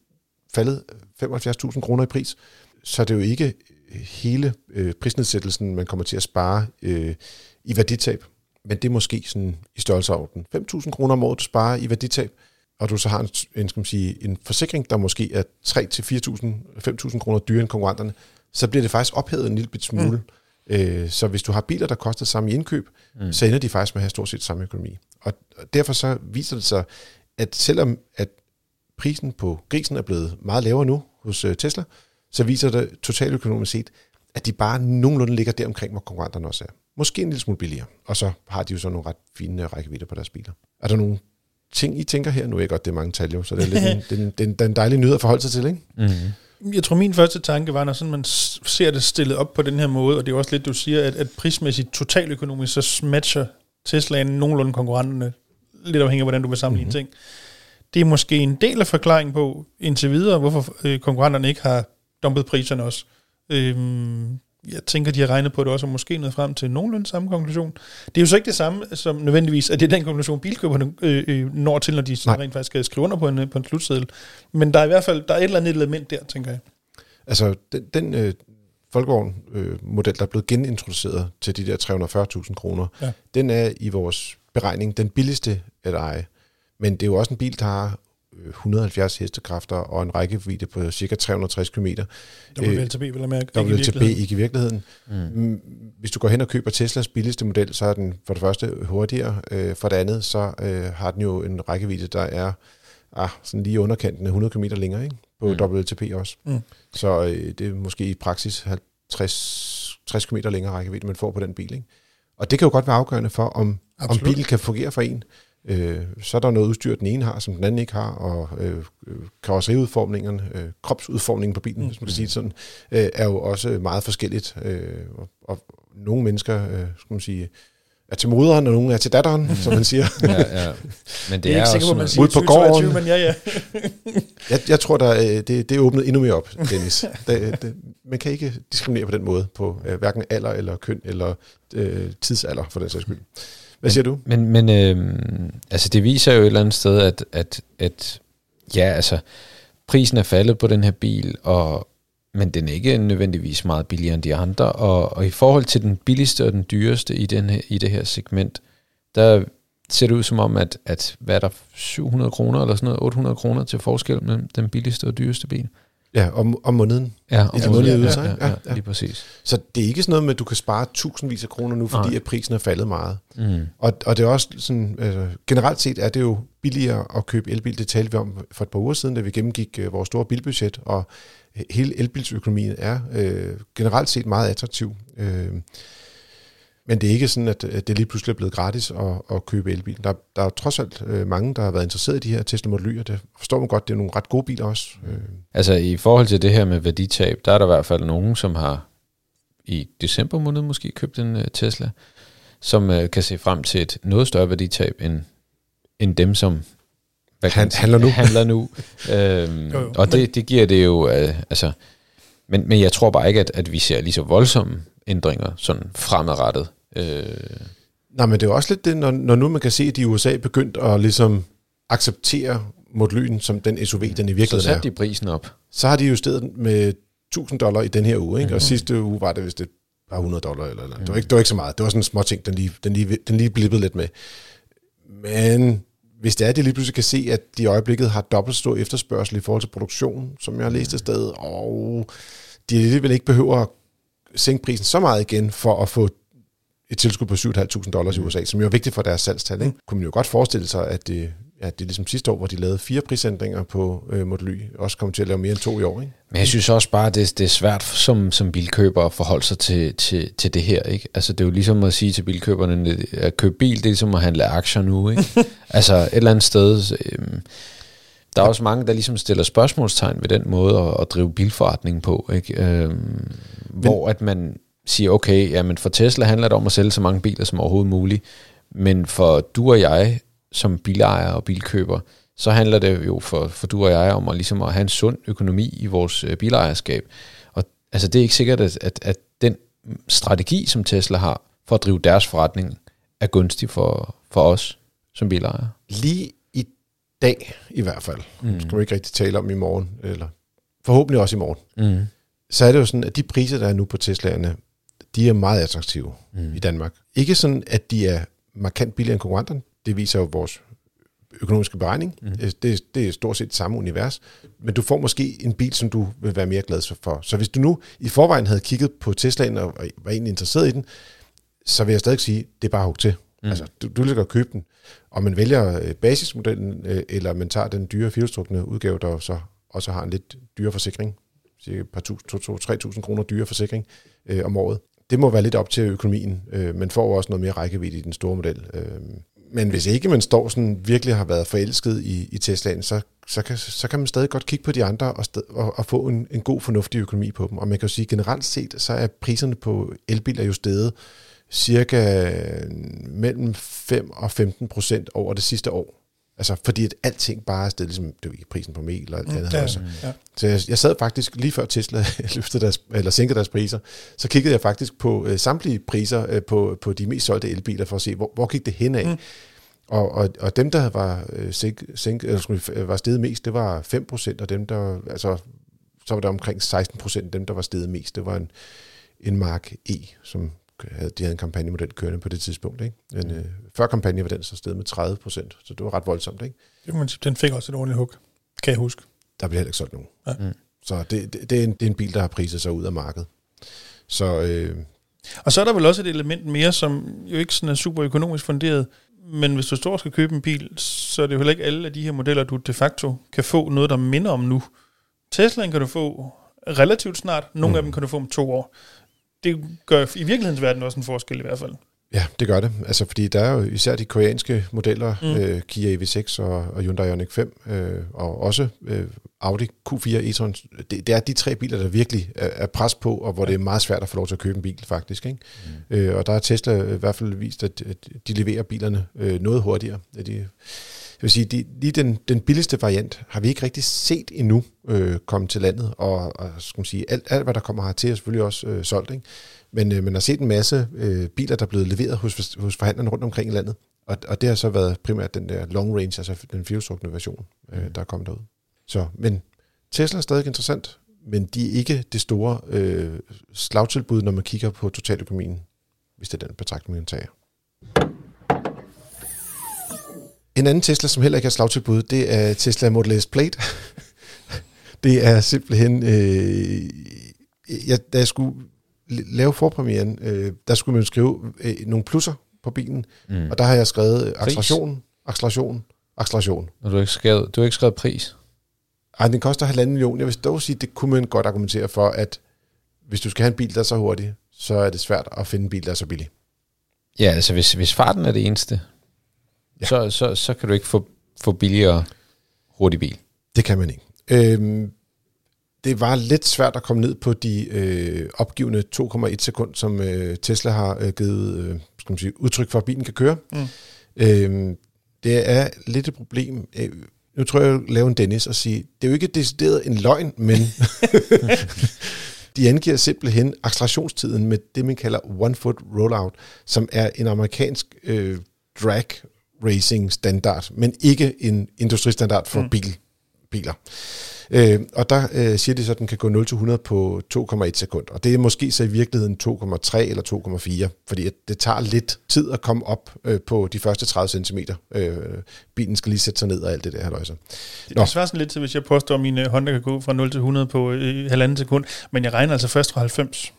faldet 75.000 kroner i pris, så er det jo ikke hele øh, prisnedsættelsen, man kommer til at spare øh, i værditab. Men det er måske sådan i størrelseorden 5.000 kroner om året, du sparer i værditab, og du så har en, en, skal man sige, en forsikring, der måske er 3 til 4.000, 5.000 kroner dyrere end konkurrenterne, så bliver det faktisk ophævet en lille bit smule. Mm. Øh, så hvis du har biler, der koster samme i indkøb, mm. så ender de faktisk med at have stort set samme økonomi. Og og derfor så viser det sig, at selvom at prisen på grisen er blevet meget lavere nu hos øh, Tesla, så viser det totaløkonomisk set, at de bare nogenlunde ligger der omkring, hvor konkurrenterne også er. Måske en lille smule billigere. Og så har de jo så nogle ret fine øh, rækkevidder på deres biler. Er der nogle ting, I tænker her? Nu er jeg godt, det er mange tal jo, så det er, lidt en, det, er en, det, er en, det er en dejlig nyhed at forholde sig til, ikke? Mm. Jeg tror, min første tanke var, når sådan man ser det stillet op på den her måde, og det er jo også lidt, du siger, at, at prismæssigt totaløkonomisk, så matcher Teslaen nogenlunde konkurrenterne, lidt afhængig af, hvordan du vil sammenligne mm-hmm. ting. Det er måske en del af forklaringen på, indtil videre, hvorfor øh, konkurrenterne ikke har dumpet priserne også. Øhm, jeg tænker, de har regnet på det også, og måske nået frem til nogenlunde samme konklusion. Det er jo så ikke det samme som nødvendigvis, at det er den konklusion, bilkøberne øh, øh, når til, når de Nej. rent faktisk skal skrive under på en, øh, på en slutseddel. Men der er i hvert fald der er et eller andet element der, tænker jeg. Altså, den, den øh, Folkevogn-model, der er blevet genintroduceret til de der 340.000 kroner, Ja. den er i vores beregning den billigste at eje. Men det er jo også en bil, der har øh, 170 hestekræfter og en rækkevidde på cirka 360 km. WLTP vil jeg mærke. ikke i WLTP virkeligheden. ikke i virkeligheden. Mm. Hvis du går hen og køber Teslas billigste model, så er den for det første hurtigere. Øh, for det andet, så øh, har den jo en rækkevidde, der er ah, sådan lige underkanten af 100 km længere ikke? på mm. WLTP også. Mm. Så øh, det er måske i praksis 50, 60 km længere rækkevidde, man får på den bil. Ikke? Og det kan jo godt være afgørende for, om, om bilen kan fungere for en. Øh, så er der noget udstyr, den ene har, som den anden ikke har, og øh, øh, karosseriudformningen, øh, kropsudformningen på bilen, mm. hvis man kan sige det sådan, øh, er jo også meget forskelligt. Øh, og, og nogle mennesker, øh, skal man sige, er til moderen, og nogle er til datteren, som man siger. ja, ja. Men det Det er, er, ikke sikker på, også at man siger Ude på 2022, gården. men ja, ja. Jeg, jeg tror, der, øh, det, det er åbnet endnu mere op, Dennis. det, det, man kan ikke diskriminere på den måde, på øh, hverken alder eller køn eller øh, tidsalder, for den sags skyld. Hvad siger du? Men, men øh, altså det viser jo et eller andet sted, at, at, at ja, altså prisen er faldet på den her bil, og, men den er ikke nødvendigvis meget billigere end de andre. Og, og i forhold til den billigste og den dyreste i, den her, i det her segment, der ser det ud som om, at, at hvad er der, 700 kroner eller sådan noget, 800 kroner til forskel mellem den billigste og dyreste bil. Ja, om, om måneden. Ja, I de og- månedlige ja, ydelser, ja, ja, Ja, ja, ja. lige præcis. Så det er ikke sådan noget med, at du kan spare tusindvis af kroner nu, fordi Nej. at prisen er faldet meget. Mm. Og, og det er også sådan, altså, generelt set er det jo billigere at købe elbil. Det talte vi om for et par uger siden, da vi gennemgik øh, vores store bilbudget, og hele elbilsøkonomien er øh, generelt set meget attraktiv. Øh, men det er ikke sådan, at, det lige pludselig er blevet gratis at, at købe elbil. Der, der er trods alt øh, mange, der har været interesseret i de her Tesla Model Y, og det forstår man godt, det er nogle ret gode biler også. Øh, Altså i forhold til det her med værditab, der er der i hvert fald nogen, som har i december måned måske købt en uh, Tesla, som kan se frem til et noget større værditab end, end dem, som hvad kan Han- handler nu. handler nu. øhm, Jo, jo. og det, det giver det jo, uh, altså, men, men jeg tror bare ikke, at, at vi ser lige så voldsomme ændringer sådan fremadrettet. Øh, Nej, men det er jo også lidt det, når, når nu man kan se, at de i USA begyndt at ligesom acceptere Model Y'en som den SUV, den i så virkeligheden er. satte de prisen op. så har de justeret den med 1000 dollar i den her uge, ikke? Mhm. og sidste uge var det vist et par 100 dollar. Eller, eller. Det, var ikke, det var ikke så meget. Det var sådan en små ting, den lige, den lige, den lige blippede lidt med. Men hvis det er, at de lige pludselig kan se, at de i øjeblikket har dobbelt stor efterspørgsel i forhold til produktion, som jeg har læst et sted, og de alligevel ikke behøver at sænke prisen så meget igen for at få et tilskud på 7.500 dollars i USA, som jo er vigtigt for deres salgstal. Ikke? Kunne man jo godt forestille sig, at det, at det er ligesom sidste år, hvor de lavede fire prisændringer på øh, Model Y, også kommer til at lave mere end to i år. Ikke? Men jeg synes også bare, at det, det er svært som, som bilkøber at forholde sig til, til, til det her. Ikke? Altså, det er jo ligesom at sige til bilkøberne, at købe bil, det er ligesom at handle aktier nu. Ikke? altså et eller andet sted... Øhm, der er også mange, der ligesom stiller spørgsmålstegn ved den måde at, at drive bilforretning på. Ikke? Øhm, hvor at man siger, okay, jamen for Tesla handler det om at sælge så mange biler som overhovedet muligt. Men for du og jeg, som bilejer og bilkøber, så handler det jo for, for du og jeg om at, ligesom at have en sund økonomi i vores øh, bilejerskab. Og altså, det er ikke sikkert, at, at, at den strategi, som Tesla har for at drive deres forretning, er gunstig for, for os som bilejere. Lige i dag i hvert fald, Mm. mm. skal vi ikke rigtig tale om i morgen, eller forhåbentlig også i morgen, Mm. så er det jo sådan, at de priser, der er nu på Teslaerne, de er meget attraktive Mm. i Danmark. Ikke sådan, at de er markant billigere end konkurrenterne. Det viser jo vores økonomiske beregning. Mm. Det, det er stort set samme univers. Men du får måske en bil, som du vil være mere glad for. Så hvis du nu i forvejen havde kigget på Teslaen og var egentlig interesseret i den, så vil jeg stadig sige, det er bare hug til. Mm. Altså, du, du vil godt købe den. Og man vælger øh, basismodellen, øh, eller man tager den dyre firehjulstrukne udgave, der så også har en lidt dyre forsikring, cirka et par tusind, 2-3.000 kroner dyre forsikring øh, om året. Det må være lidt op til økonomien, øh, men får også noget mere rækkevidde i den store model. Øh, men hvis ikke man står sådan virkelig har været forelsket i, i Teslaen, så, så, kan, så kan man stadig godt kigge på de andre og, sted, og, og få en, en god, fornuftig økonomi på dem. Og man kan jo sige, generelt set, så er priserne på elbiler jo steget cirka mellem 5 og 15 procent over det sidste år. Altså, fordi at alting bare er stedet, ligesom er prisen på mel og alt det andet. Ja, også. Ja. Så jeg, jeg sad faktisk lige før Tesla løftede deres, eller sænkede deres priser, så kiggede jeg faktisk på øh, samtlige priser øh, på, på de mest solgte elbiler, for at se, hvor, hvor gik det hen af. Mm. Og, og, og dem, der var, øh, sænk, sænk, eller øh, var steget mest, det var 5%, og dem, der, altså, så var der omkring 16% dem, der var steget mest. Det var en, en Mark E, som havde, de havde en kampagnemodel kørende på det tidspunkt. Ikke? Men, øh, før kampagnen var den så steget med 30 procent, så det var ret voldsomt. Ikke? Det sige, den fik også et ordentligt hug, kan jeg huske. Der blev heller ikke solgt nogen. Ja. Mm. Så det, det, det, er en, det er en bil, der har priset sig ud af markedet. Så, øh, og så er der vel også et element mere, som jo ikke sådan er super økonomisk funderet, men hvis du står og skal købe en bil, så er det jo heller ikke alle af de her modeller, du de facto kan få noget, der minder om nu. Teslaen kan du få relativt snart, nogle mm. af dem kan du få om to år det gør i virkelighedens verden også en forskel i hvert fald. Ja, det gør det. Altså, fordi der er jo især de koreanske modeller, mm. øh, Kia EV6 og, og Hyundai Ioniq 5, øh, og også øh, Audi Q4 e-tron. Det, det er de tre biler, der virkelig er, er pres på, og hvor ja. det er meget svært at få lov til at købe en bil, faktisk. Ikke? Mm. Øh, og der har Tesla i hvert fald vist, at, at de leverer bilerne øh, noget hurtigere. At de, jeg vil sige, de, lige den, den billigste variant har vi ikke rigtig set endnu øh, komme til landet, og, og skal man sige, alt, alt hvad der kommer hertil er selvfølgelig også øh, solgt, ikke? Men øh, man har set en masse øh, biler, der er blevet leveret hos, hos forhandlerne rundt omkring i landet, og, og det har så været primært den der long range, altså den firehjulstrukne version, øh, mm. der er kommet derud. Så, men Tesla er stadig interessant, men de er ikke det store øh, slagtilbud, når man kigger på totaløkonomien, hvis det er den betragtning, man tager. En anden Tesla, som heller ikke er slagtilbud, det er Tesla Model S Plate. det er simpelthen... Øh, jeg, da jeg skulle lave forpremieren, øh, der skulle man skrive øh, nogle plusser på bilen, mm. og der har jeg skrevet acceleration, acceleration, acceleration. Og du har ikke skrevet, du har ikke skrevet pris? Ej, den koster halvanden million. Jeg vil dog sige, det kunne man godt argumentere for, at hvis du skal have en bil, der er så hurtig, så er det svært at finde en bil, der er så billig. Ja, altså hvis, hvis farten er det eneste, ja. så, så, så kan du ikke få, få billigere hurtig bil. Det kan man ikke. Øhm, det var lidt svært at komme ned på de øh, opgivende 2,1 sekund, som øh, Tesla har øh, givet øh, skal man sige, udtryk for, at bilen kan køre. Mm. Øhm, det er lidt et problem. Øh, nu tror jeg, at lave en Dennis og sige, det er jo ikke decideret en løgn, men de angiver simpelthen accelerationstiden med det, man kalder one-foot rollout, som er en amerikansk øh, drag racing standard, men ikke en industristandard for mm. bil, biler. Øh, og der øh, siger de så, at den kan gå 0-100 på 2,1 sekund. Og det er måske så i virkeligheden 2,3 eller 2,4, fordi det tager lidt tid at komme op øh, på de første 30 cm. Øh, bilen skal lige sætte sig ned og alt det der her. Det er svært sådan lidt til, hvis jeg påstår, at min Honda kan gå fra 0 til 100 på øh, halvanden sekund, men jeg regner altså først fra 90.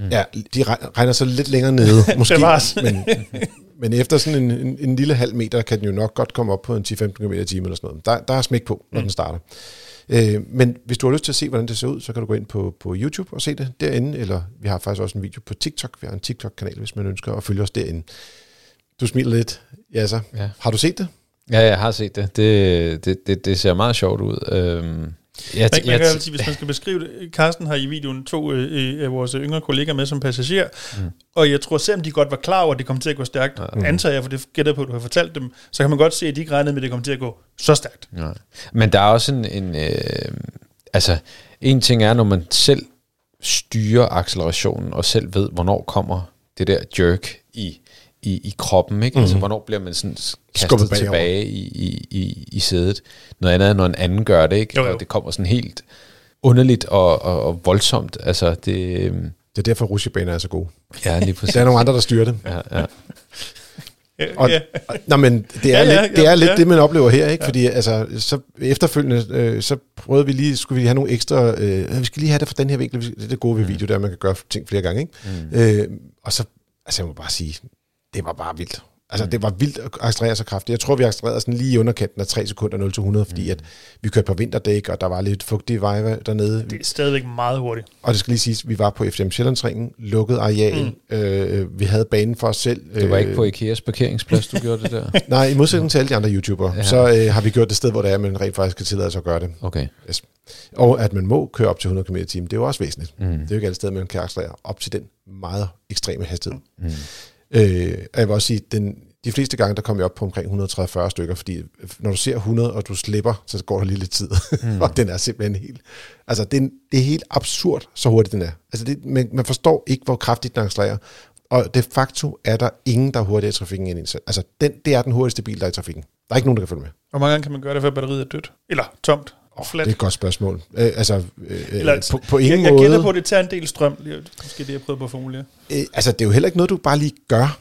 Mm. Ja, de regner så lidt længere nede, måske. men, men efter sådan en, en, en lille halv meter, kan den jo nok godt komme op på en 10-15 km i timen eller sådan noget. Der, der er smæk på, når mm. den starter. Øh, men hvis du har lyst til at se, hvordan det ser ud, så kan du gå ind på, på YouTube og se det derinde, eller vi har faktisk også en video på TikTok. Vi har en TikTok-kanal, hvis man ønsker at følge os derinde. Du smiler lidt, ja så. Ja. Har du set det? Ja, jeg har set det. Det, det, det, det ser meget sjovt ud. Øhm, jeg, man, man kan sige, hvis man skal beskrive det, Carsten har i videoen to øh, øh, af vores yngre kolleger med som passager, mm. og jeg tror, selvom de godt var klar over, at det kom til at gå stærkt, mm. antager jeg, for det gætter på, at du har fortalt dem, så kan man godt se, at de ikke regnede med, at det kom til at gå så stærkt. Ja. Men der er også en, en øh, altså, en ting er, når man selv styrer accelerationen, og selv ved, hvornår kommer det der jerk i i, i kroppen, ikke? Mm. Altså, mhm. hvornår bliver man sådan kastet tilbage i, i, i, i sædet. Noget andet er, når en anden gør det, ikke? Jo, jo. Og det kommer sådan helt underligt og, og, og voldsomt. Altså, det... Øhm, det er derfor, rusjebaner er så gode. Ja, lige præcis. der er nogle andre, der styrer det. Ja, ja. Og, ja. og, nå, men det er Ja, ja, lidt, det, ja, er lidt ja. det, man oplever her, ikke? Fordi altså, så efterfølgende, øh, så prøvede vi lige, skulle vi have nogle ekstra, øh, vi skal lige have det fra den her vinkel, det er det gode ved video, der man kan gøre ting flere gange, ikke? Mm. Øh, og så, altså jeg må bare sige, det var bare vildt. Altså, det var vildt at accelerere så kraftigt. Jeg tror, vi accelererede sådan lige i underkanten af 3 sekunder 0 til 100, fordi at vi kørte på vinterdæk, og der var lidt fugtige veje dernede. Det er stadigvæk meget hurtigt. Og det skal lige siges, vi var på FDM Sjællandsringen, lukket areal. Mm. Øh, vi havde banen for os selv. Det var ikke Øh, på Ikeas parkeringsplads, du gjorde det der? Nej, i modsætning til alle de andre YouTubere, Ja. så øh, har vi gjort det sted, hvor det er, man rent faktisk kan tillade sig at gøre det. Okay. Yes. Og at man må køre op til 100 km i timen, det er jo også væsentligt. Mm. Det er jo ikke alle steder, man kan accelerere op til den meget ekstreme hastighed. Mm. Øh, og jeg vil også sige, den, de fleste gange, der kom jeg op på omkring 130 stykker, fordi når du ser 100, og du slipper, så går der lige lidt tid. Mm. og den er simpelthen helt... Altså, det er, det er helt absurd, så hurtigt den er. Altså, det, man, man forstår ikke, hvor kraftigt den accelererer. Og de facto er der ingen, der er hurtigere i trafikken end en selv. Altså, den, det er den hurtigste bil, der er i trafikken. Der er ikke nogen, der kan følge med. Hvor mange gange kan man gøre det, før batteriet er dødt? Eller tomt? Oh, Flat? det er et godt spørgsmål. Øh, altså, øh, Eller, på, på ingen jeg, jeg måde... gætter på, at det tager en del strøm. Det er Måske det, jeg prøvede på at formulere. Øh, altså, det er jo heller ikke noget, du bare lige gør.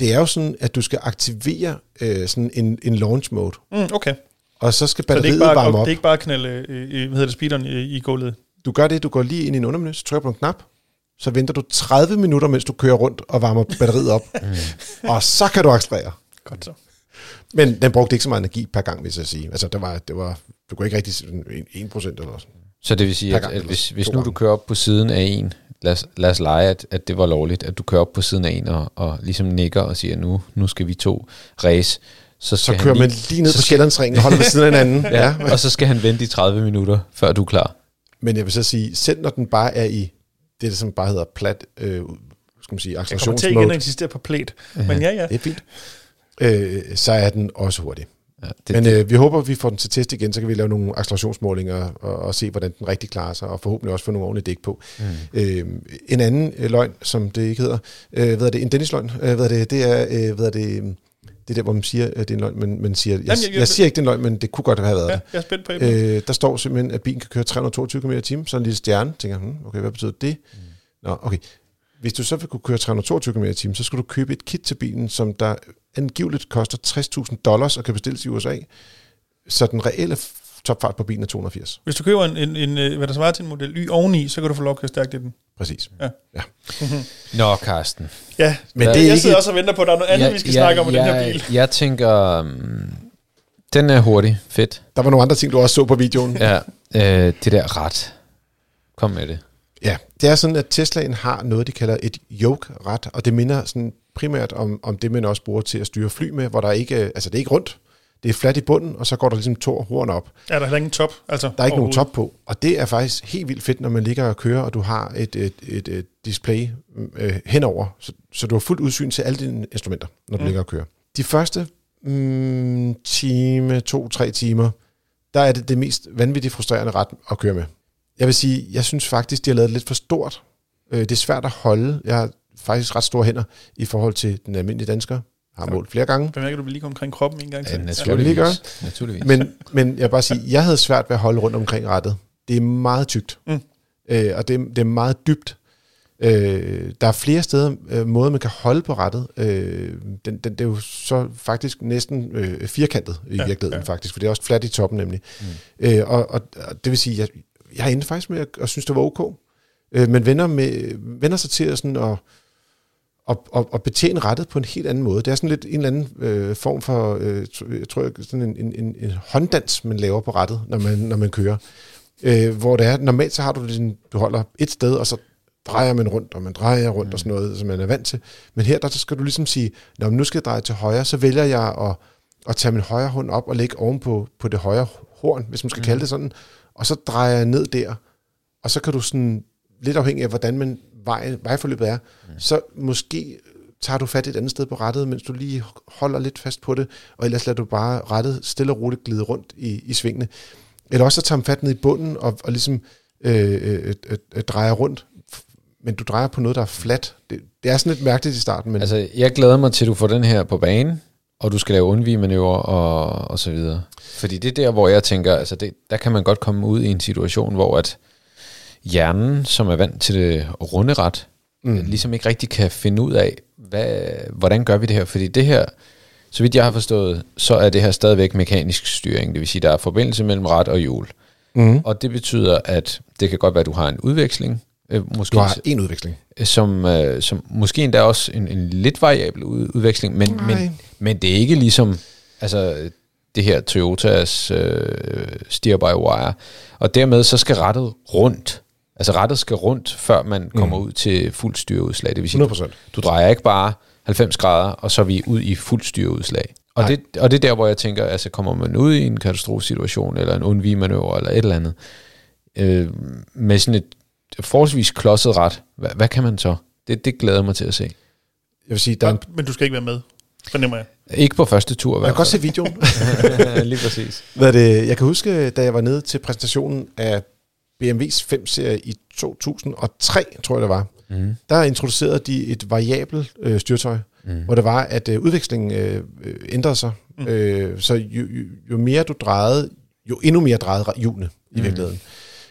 Det er jo sådan, at du skal aktivere øh, sådan en, en launch mode, Mm, okay. og så skal Så det er, batteriet ikke bare, varme det op. er ikke bare at knalde øh, øh, hvad hedder det, speederen i, i gulvet. Du gør det, du går lige ind i en undermenu, så trykker på en knap, så venter du 30 minutter, mens du kører rundt og varmer batteriet op. Mm. og så kan du accelerere. Godt så. Men den brugte ikke så meget energi per gang, hvis jeg sige. Altså, det var, det var, du kunne ikke rigtig sådan 1 procent eller sådan. Så det vil sige, at, gang at hvis, hvis nu gange. du kører op på siden af en, lad os, lad os lege, at, at det var lovligt, at du kører op på siden af en og, og ligesom nikker og siger, nu, nu skal vi to race, så, Så kører han man lige ned så på Sjællandsringen og holder ved siden af hinanden. Ja, og så skal han vente i 30 minutter, før du er klar. Men jeg vil så sige, selv når den bare er i det, som bare hedder plat, øh, skal man sige, Jeg kommer til igen accelerationsmode, at insistere på plæt. Men ja, ja. det er fint, øh, så er den også hurtig. Ja, det, Men øh, vi håber, at vi får den til test igen, så kan vi lave nogle accelerationsmålinger og, og se, hvordan den rigtig klarer sig, og forhåbentlig også få nogle ordentlige dæk på. Mm. Øh, en anden øh, løgn, som det ikke hedder, øh, hvad er det, en Dennis-løgn, øh, hvad er det, det er, øh, hvad er det, øh, det er der, hvor man siger, at det er en løgn, men man siger, jeg, Jamen, jeg- jeg- jeg siger ikke, det er en løgn, men det kunne godt have været ja det. jeg er spændt på. Øh, der står simpelthen, at bilen kan køre 322 km i timen, så en lille stjerne. Tænker, hmm, okay, hvad betyder det? Mm. Nå, okay. Hvis du så vil kunne køre 322 km i timen, så skal du købe et kit til bilen, som der angiveligt koster 60.000 dollars og kan bestilles i USA. Så den reelle topfart på bilen er 280. Hvis du køber en, en, en, øh, hvad der svarer til en Model Y oveni, så kan du få lov at køre stærkt i den. Præcis. Nå, Karsten. Ja, Men Ja, det er jeg ikke... sidder også og venter på, at der er noget andet, vi skal snakke om med den her bil. Jeg tænker, um, den er hurtig, fedt. Der var nogle andre ting, du også så på videoen. Ja, øh, det der ret. Kom med det. Ja, det er sådan, at Teslaen har noget, de kalder et yoke-ret, og det minder sådan primært om, om det, man også bruger til at styre fly med, hvor der ikke, altså det er ikke rundt, det er fladt i bunden, og så går der ligesom to horn op. Er der heller ingen top? Altså, Der er ikke nogen top på, og det er faktisk helt vildt fedt, når man ligger og kører, og du har et, et, et, et display øh, henover, så, så du har fuldt udsyn til alle dine instrumenter, når du mm. ligger og kører. De første mm, time, to-tre timer, der er det det mest vanvittigt frustrerende ret at køre med. Jeg vil sige, jeg synes faktisk, de har lavet det lidt for stort. Øh, det er svært at holde. Jeg har faktisk ret store hænder i forhold til den almindelige dansker. Har målt flere gange. Bemærker du, at vi lige omkring kroppen en gang til? Ja, lige gøre? Naturligvis. Men, men jeg vil bare sige, jeg havde svært ved at holde rundt omkring rettet. Det er meget tykt, Mm. øh, og det, er- det er meget dybt. Øh, der er flere steder, øh, måder man kan holde på rettet. Øh, den, den, det er jo så faktisk næsten øh, firkantet i Ja, ja, virkeligheden, ja. ja. faktisk, for det er også fladt i toppen nemlig. Mm. Øh, og, og, og det vil sige, jeg, jeg endte faktisk med at, at synes, det var ok. Øh, men vender, med, vender sig til at, sådan at, at, at, at betjene rettet på en helt anden måde. Det er sådan lidt en eller anden øh, form for, øh, jeg tror, sådan en, en, en, en hånddans, man laver på rettet, når man, når man kører. Øh, hvor det er, normalt så har du din, du holder et sted, og så drejer man rundt, og man drejer rundt mm. og sådan noget, som man er vant til. Men her, der skal du ligesom sige, når nu skal jeg dreje til højre, så vælger jeg at, at tage min højre hånd op og lægge ovenpå på det højre horn, hvis man skal mm. kalde det sådan, og så drejer jeg ned der, og så kan du sådan, lidt afhængig af, hvordan man vej, vejforløbet er, mm. så måske tager du fat et andet sted på rettet, mens du lige holder lidt fast på det, og ellers lader du bare rettet stille og roligt glide rundt i, i svingene. Eller også så tager man fat ned i bunden og, og ligesom øh, øh, øh, øh, drejer rundt, men du drejer på noget, der er fladt. Det, det er sådan lidt mærkeligt i starten, men Altså, jeg glæder mig til, at du får den her på banen, og du skal lave undvigemanøvrer og, og så videre. Fordi det er der, hvor jeg tænker, altså det, der kan man godt komme ud i en situation, hvor at hjernen, som er vant til det runde ret, mm. ligesom ikke rigtig kan finde ud af, hvad, hvordan gør vi det her? Fordi det her, så vidt jeg har forstået, så er det her stadigvæk mekanisk styring. Det vil sige, der er forbindelse mellem ret og hjul. Mm. Og det betyder, at det kan godt være, at du har en udveksling, øh, måske, Du har en udveksling. som, øh, som måske endda også en, en lidt variabel ud, udveksling, men, Nej. men, men det er ikke ligesom altså, det her Toyotas øh, steer-by-wire. Og dermed så skal rettet rundt. Altså rettet skal rundt, før man kommer ud til fuldt styreudslag. Det vil sige, 100%. du drejer ikke bare 90 grader, og så er vi ud i fuldt styreudslag. Og Nej. det, og det er der, hvor jeg tænker, altså kommer man ud i en katastrofesituation, eller en undvigemanøvre, eller et eller andet, øh, med sådan et forholdsvis klodset ret, hvad, hvad kan man så? Det, det glæder jeg mig til at se. Jeg vil sige, der er en, Men du skal ikke være med, fornemmer jeg. Ikke på første tur, man kan godt se videoen. Lige præcis. Hvad er det, jeg kan huske, da jeg var nede til præsentationen af BMW's 5-serie i 2003, tror jeg det var, Mm. der introducerede de et variabelt øh, styretøj, Mm. hvor det var, at øh, udvekslingen øh, øh, ændrede sig. Mm. Øh, så jo, jo, jo mere du drejede, jo endnu mere drejede hjulene i Mm.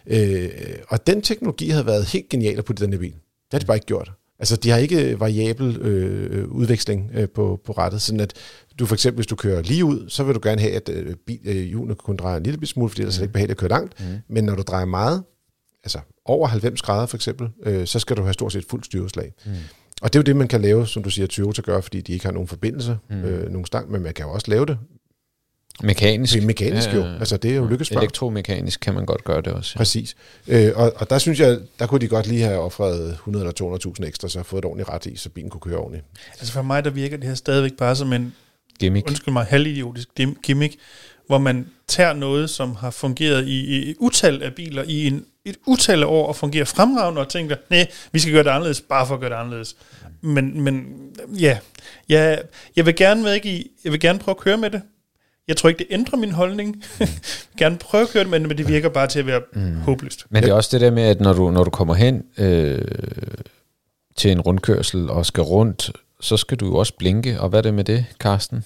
Øh, og den teknologi havde været helt genial at putte i den her bil. Det har de bare ikke gjort. Altså, de har ikke variabel øh, udveksling øh, på, på rettet, sådan at du for eksempel, hvis du kører lige ud, så vil du gerne have, at øh, bil, øh, hjulene kun dreje en lille smule, fordi ellers er det ikke behageligt at køre langt. Mm. Men når du drejer meget, altså over 90 grader for eksempel, øh, så skal du have stort set fuldt styreslag. Mm. Og det er jo det, man kan lave, som du siger, Toyota gør, fordi de ikke har nogen forbindelse, Mm. mm. øh, nogen stang, men man kan jo også lave det Mekanisk. det er mekanisk jo. Ja, Altså, det er jo lykkes. Elektromekanisk kan man godt gøre det også. Præcis. Øh, og, og der synes jeg, der kunne de godt lige have offret 100 eller 200.000 ekstra, så fået et ordentligt ret i, så bilen kunne køre ordentligt. Altså for mig, der virker det her stadigvæk bare som en, Gimmick. undskyld mig, halvidiotisk gimmick, hvor man tager noget, som har fungeret i, i et utal af biler i en, et utal af år og fungerer fremragende og tænker, nej, vi skal gøre det anderledes, bare for at gøre det anderledes. Men, men ja, jeg, jeg vil gerne med i, jeg vil gerne prøve at køre med det. Jeg tror ikke, det ændrer min holdning. jeg vil gerne prøve at køre det, men det virker bare til at være mm. håbløst. Men det er også det der med, at når du, når du kommer hen øh, til en rundkørsel og skal rundt, så skal du jo også blinke. Og hvad er det med det, Karsten?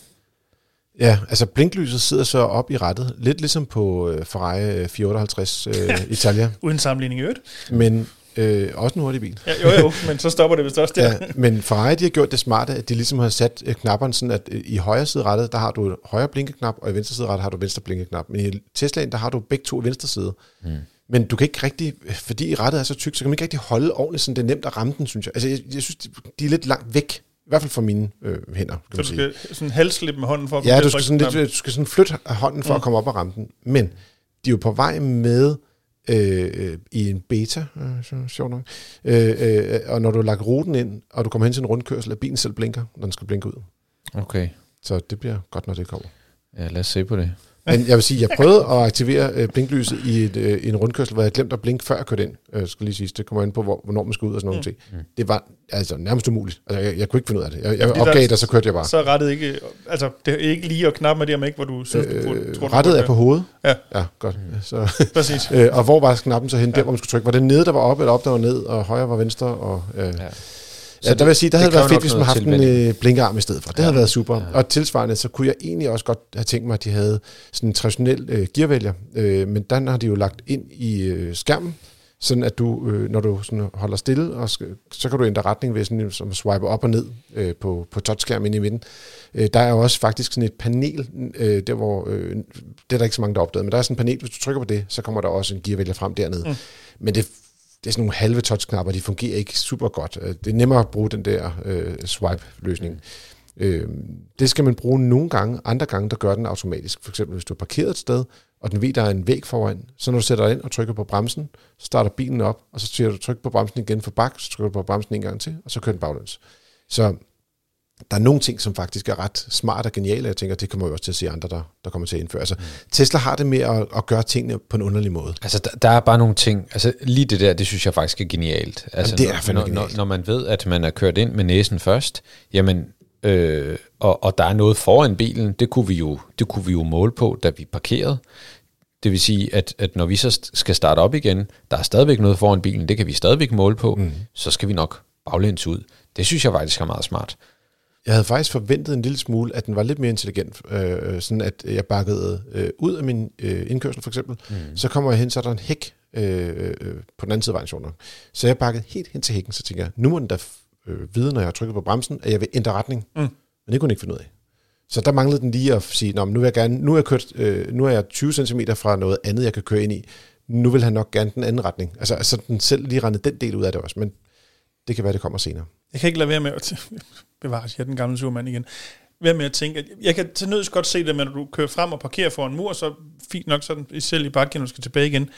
Ja, altså blinklyset sidder så op i rettet, lidt ligesom på øh, Ferrari øh, 458 øh, Italia, Uden sammenligning i øvrigt. men øh, også en hurtig bil. Ja, jo, jo, men så stopper det vist også der. Ja, men Ferrari de har gjort det smarte, at de ligesom har sat øh, knapperne sådan, at øh, i højre side rettet, der har du højre blinkeknap, og i venstre side rettet har du venstre blinkeknap. Men i Teslaen, der har du begge to i venstre side. Mm. Men du kan ikke rigtig, fordi rettet er så tykt, så kan man ikke rigtig holde ordentligt, sådan det er nemt at ramme den, synes jeg. Altså, jeg, jeg synes, de, er lidt langt væk, i hvert fald fra mine øh, hænder, kan Så man du sige. skal sådan halslippe med hånden for at Ja, du skal, sådan lidt, du skal sådan flytte hånden for mm. at komme op og ramme den. Men de er jo på vej med øh, øh, i en beta, øh, så, sjovt nok, øh, øh, og når du har lagt ruten ind, og du kommer hen til en rundkørsel, at bilen selv blinker, når den skal blinke ud. Okay, Så det bliver godt, når det kommer. ja, lad os se på det. Men jeg vil sige, jeg prøvede at aktivere øh, blinklyset i, et, øh, en rundkørsel, hvor jeg glemte at blinke, før jeg kørte ind. Øh, skal lige sige, det kommer ind på, hvor, hvornår man skal ud og sådan nogle ting. Mm. Det var altså nærmest umuligt. Altså, jeg, jeg kunne ikke finde ud af det. Jeg, jeg opgav det, og så kørte jeg bare. Så rettet ikke, altså det er ikke lige at knappe med det, om ikke, hvor du synes, du burde, Øh, tror, rettet er på hovedet. Ja. Ja, godt. Mm. Så, Præcis. øh, og hvor var knappen så hen? Der, hvor man skulle trykke. Var det nede, der var op, eller op, der var ned, og højre var venstre? Og, øh, ja. Ja. Så der vil jeg sige, der det havde været fedt, hvis man havde haft en øh, blinkerarm i stedet for. Det Ja. havde været super. Ja. Ja. Og tilsvarende, så kunne jeg egentlig også godt have tænkt mig, at de havde sådan en traditionel øh, gearvælger. Øh, men den har de jo lagt ind i øh, skærmen, sådan at du, øh, når du sådan holder stille, og skal, så kan du ændre retning ved sådan, som swipe op og ned øh, på, på touchskærmen inde i midten. Øh, der er jo også faktisk sådan et panel, øh, der hvor, øh, det er der ikke så mange, der har opdaget, men der er sådan et panel, hvis du trykker på det, så kommer der også en gearvælger frem dernede. Mm. Men det, det er sådan nogle halve touchknapper, de fungerer ikke super godt. Øh, det er nemmere at bruge den der øh, swipe-løsning. Øh, det skal man bruge nogle gange, andre gange, der gør den automatisk. For eksempel, hvis du er parkeret et sted, og den ved, der er en væg foran, så når du sætter dig ind og trykker på bremsen, så starter bilen op, og så siger du tryk på bremsen igen for bak, så trykker du på bremsen en gang til, og så kører den baglæns. Så der er nogle ting, som faktisk er ret smart og geniale, jeg tænker, det kommer jo også til at se andre, der, der kommer til at indføre. Altså, Tesla har det med at, at gøre tingene på en underlig måde. Altså, der, der er bare nogle ting, altså lige det der, det synes jeg faktisk er genialt. Altså, Jamen, det er når, når, når, genialt. når man ved, at man er kørt ind med næsen først, jamen, øh, og, og der er noget foran bilen, det kunne, vi jo, det kunne vi jo måle på, da vi parkerede. Det vil sige, at, at når vi så skal starte op igen, der er stadigvæk noget foran bilen, det kan vi stadigvæk måle på, mm. så skal vi nok baglæns ud. Det synes jeg faktisk er meget smart. Jeg havde faktisk forventet en lille smule, at den var lidt mere intelligent. Øh, sådan at jeg bakkede øh, ud af min øh, indkørsel for eksempel. Mm. Så kommer jeg hen, så er der en hæk øh, øh, på den anden side af vejen, sjovt nok. Så jeg bakkede helt hen til hækken, så tænker jeg, nu må den da øh, vide, når jeg har trykket på bremsen, at jeg vil ændre retning. Mm. Men det kunne den ikke finde ud af. Så der manglede den lige at sige, Nå, nu, vil jeg gerne, nu, er jeg kørt, øh, nu er jeg 20 cm fra noget andet, jeg kan køre ind i. Nu vil han nok gerne den anden retning. Altså, altså den selv lige rendte den del ud af det også, men det kan være, det kommer senere. Jeg kan ikke lade være med at bevare jeg den gamle surmand igen. Være med at tænke, at jeg kan til nøds godt se det, men når du kører frem og parkerer for en mur, så fint nok, så er den selv i bakken, når du skal tilbage igen.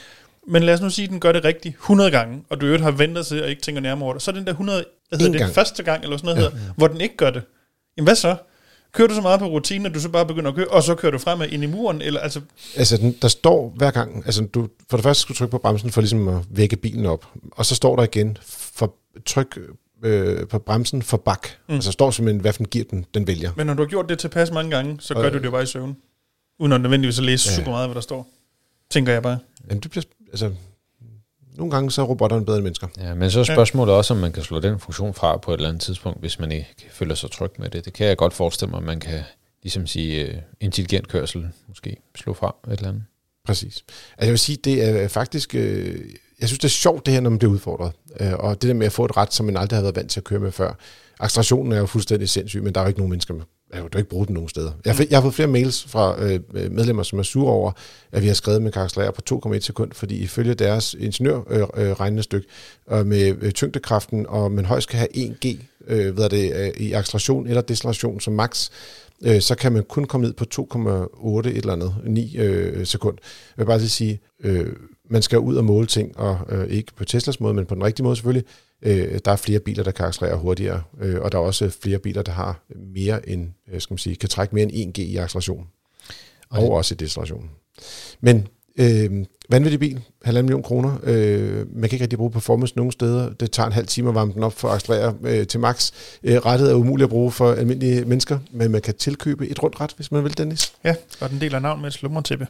Men lad os nu sige, at den gør det rigtigt 100 gange, og du øvrigt har ventet sig og ikke tænker nærmere over det. Så er den der 100, hvad hedder det, gang. første gang, eller sådan noget, ja. hedder, hvor den ikke gør det. Jamen hvad så? Kører du så meget på rutinen, at du så bare begynder at køre, og så kører du fremad ind i muren? Eller, altså, Altså, den, der står hver gang, altså du, for det første skal du trykke på bremsen for ligesom at vække bilen op, og så står der igen, for tryk øh, på bremsen for bak. Mm. Altså, står simpelthen, hvad for en gear den, den vælger. men når du har gjort det tilpas mange gange, så gør Og- du det jo bare i søvn. Uden at nødvendigvis at læse Ja. ja. super meget, hvad der står. Tænker jeg bare. Jamen, det bliver, altså, nogle gange så er robotterne bedre end mennesker. Ja, men så er spørgsmålet også, om man kan slå den funktion fra på et eller andet tidspunkt, hvis man ikke føler sig tryg med det. Det kan jeg godt forestille mig, at man kan ligesom sige uh, intelligent kørsel måske slå fra et eller andet. Præcis. Altså, jeg vil sige, det er faktisk... Øh, jeg synes, det er sjovt, det her, når man bliver udfordret. Øh, og det der med at få et ret, som man aldrig har været vant til at køre med før. Accelerationen er jo fuldstændig sindssyg, men der er jo ikke nogen mennesker med. Altså, jeg kan jo ikke bruge den nogen steder. Jeg jeg har fået flere mails fra øh, medlemmer, som er sure over, at vi har skrevet med karakterer på 2,1 sekund, fordi ifølge deres ingeniørregnestykke øh, øh, og med øh, tyngdekraften, og man højst kan have 1G øh, hvad er det, øh, i acceleration eller deceleration som max, øh, så kan man kun komme ned på 2,8 et eller andet, 9 øh, sekund. Jeg vil bare lige sige, øh, man skal ud og måle ting, og øh, ikke på Teslas måde, men på den rigtige måde selvfølgelig. Øh, der er flere biler, der kan accelerere hurtigere, øh, og der er også flere biler, der har mere end, øh, skal man sige, kan trække mere end 1G i acceleration, og, Og det- og også i deceleration. Men øh, vanvittig bil, halvanden million kroner. Øh, man kan ikke rigtig bruge performance nogen steder. Det tager en halv time at varme den op for at accelerere øh, til max. Øh, rettet er umuligt at bruge for almindelige mennesker, men man kan tilkøbe et rundt ret, hvis man vil, Dennis. Ja, og den del af navn med et slummertæppe.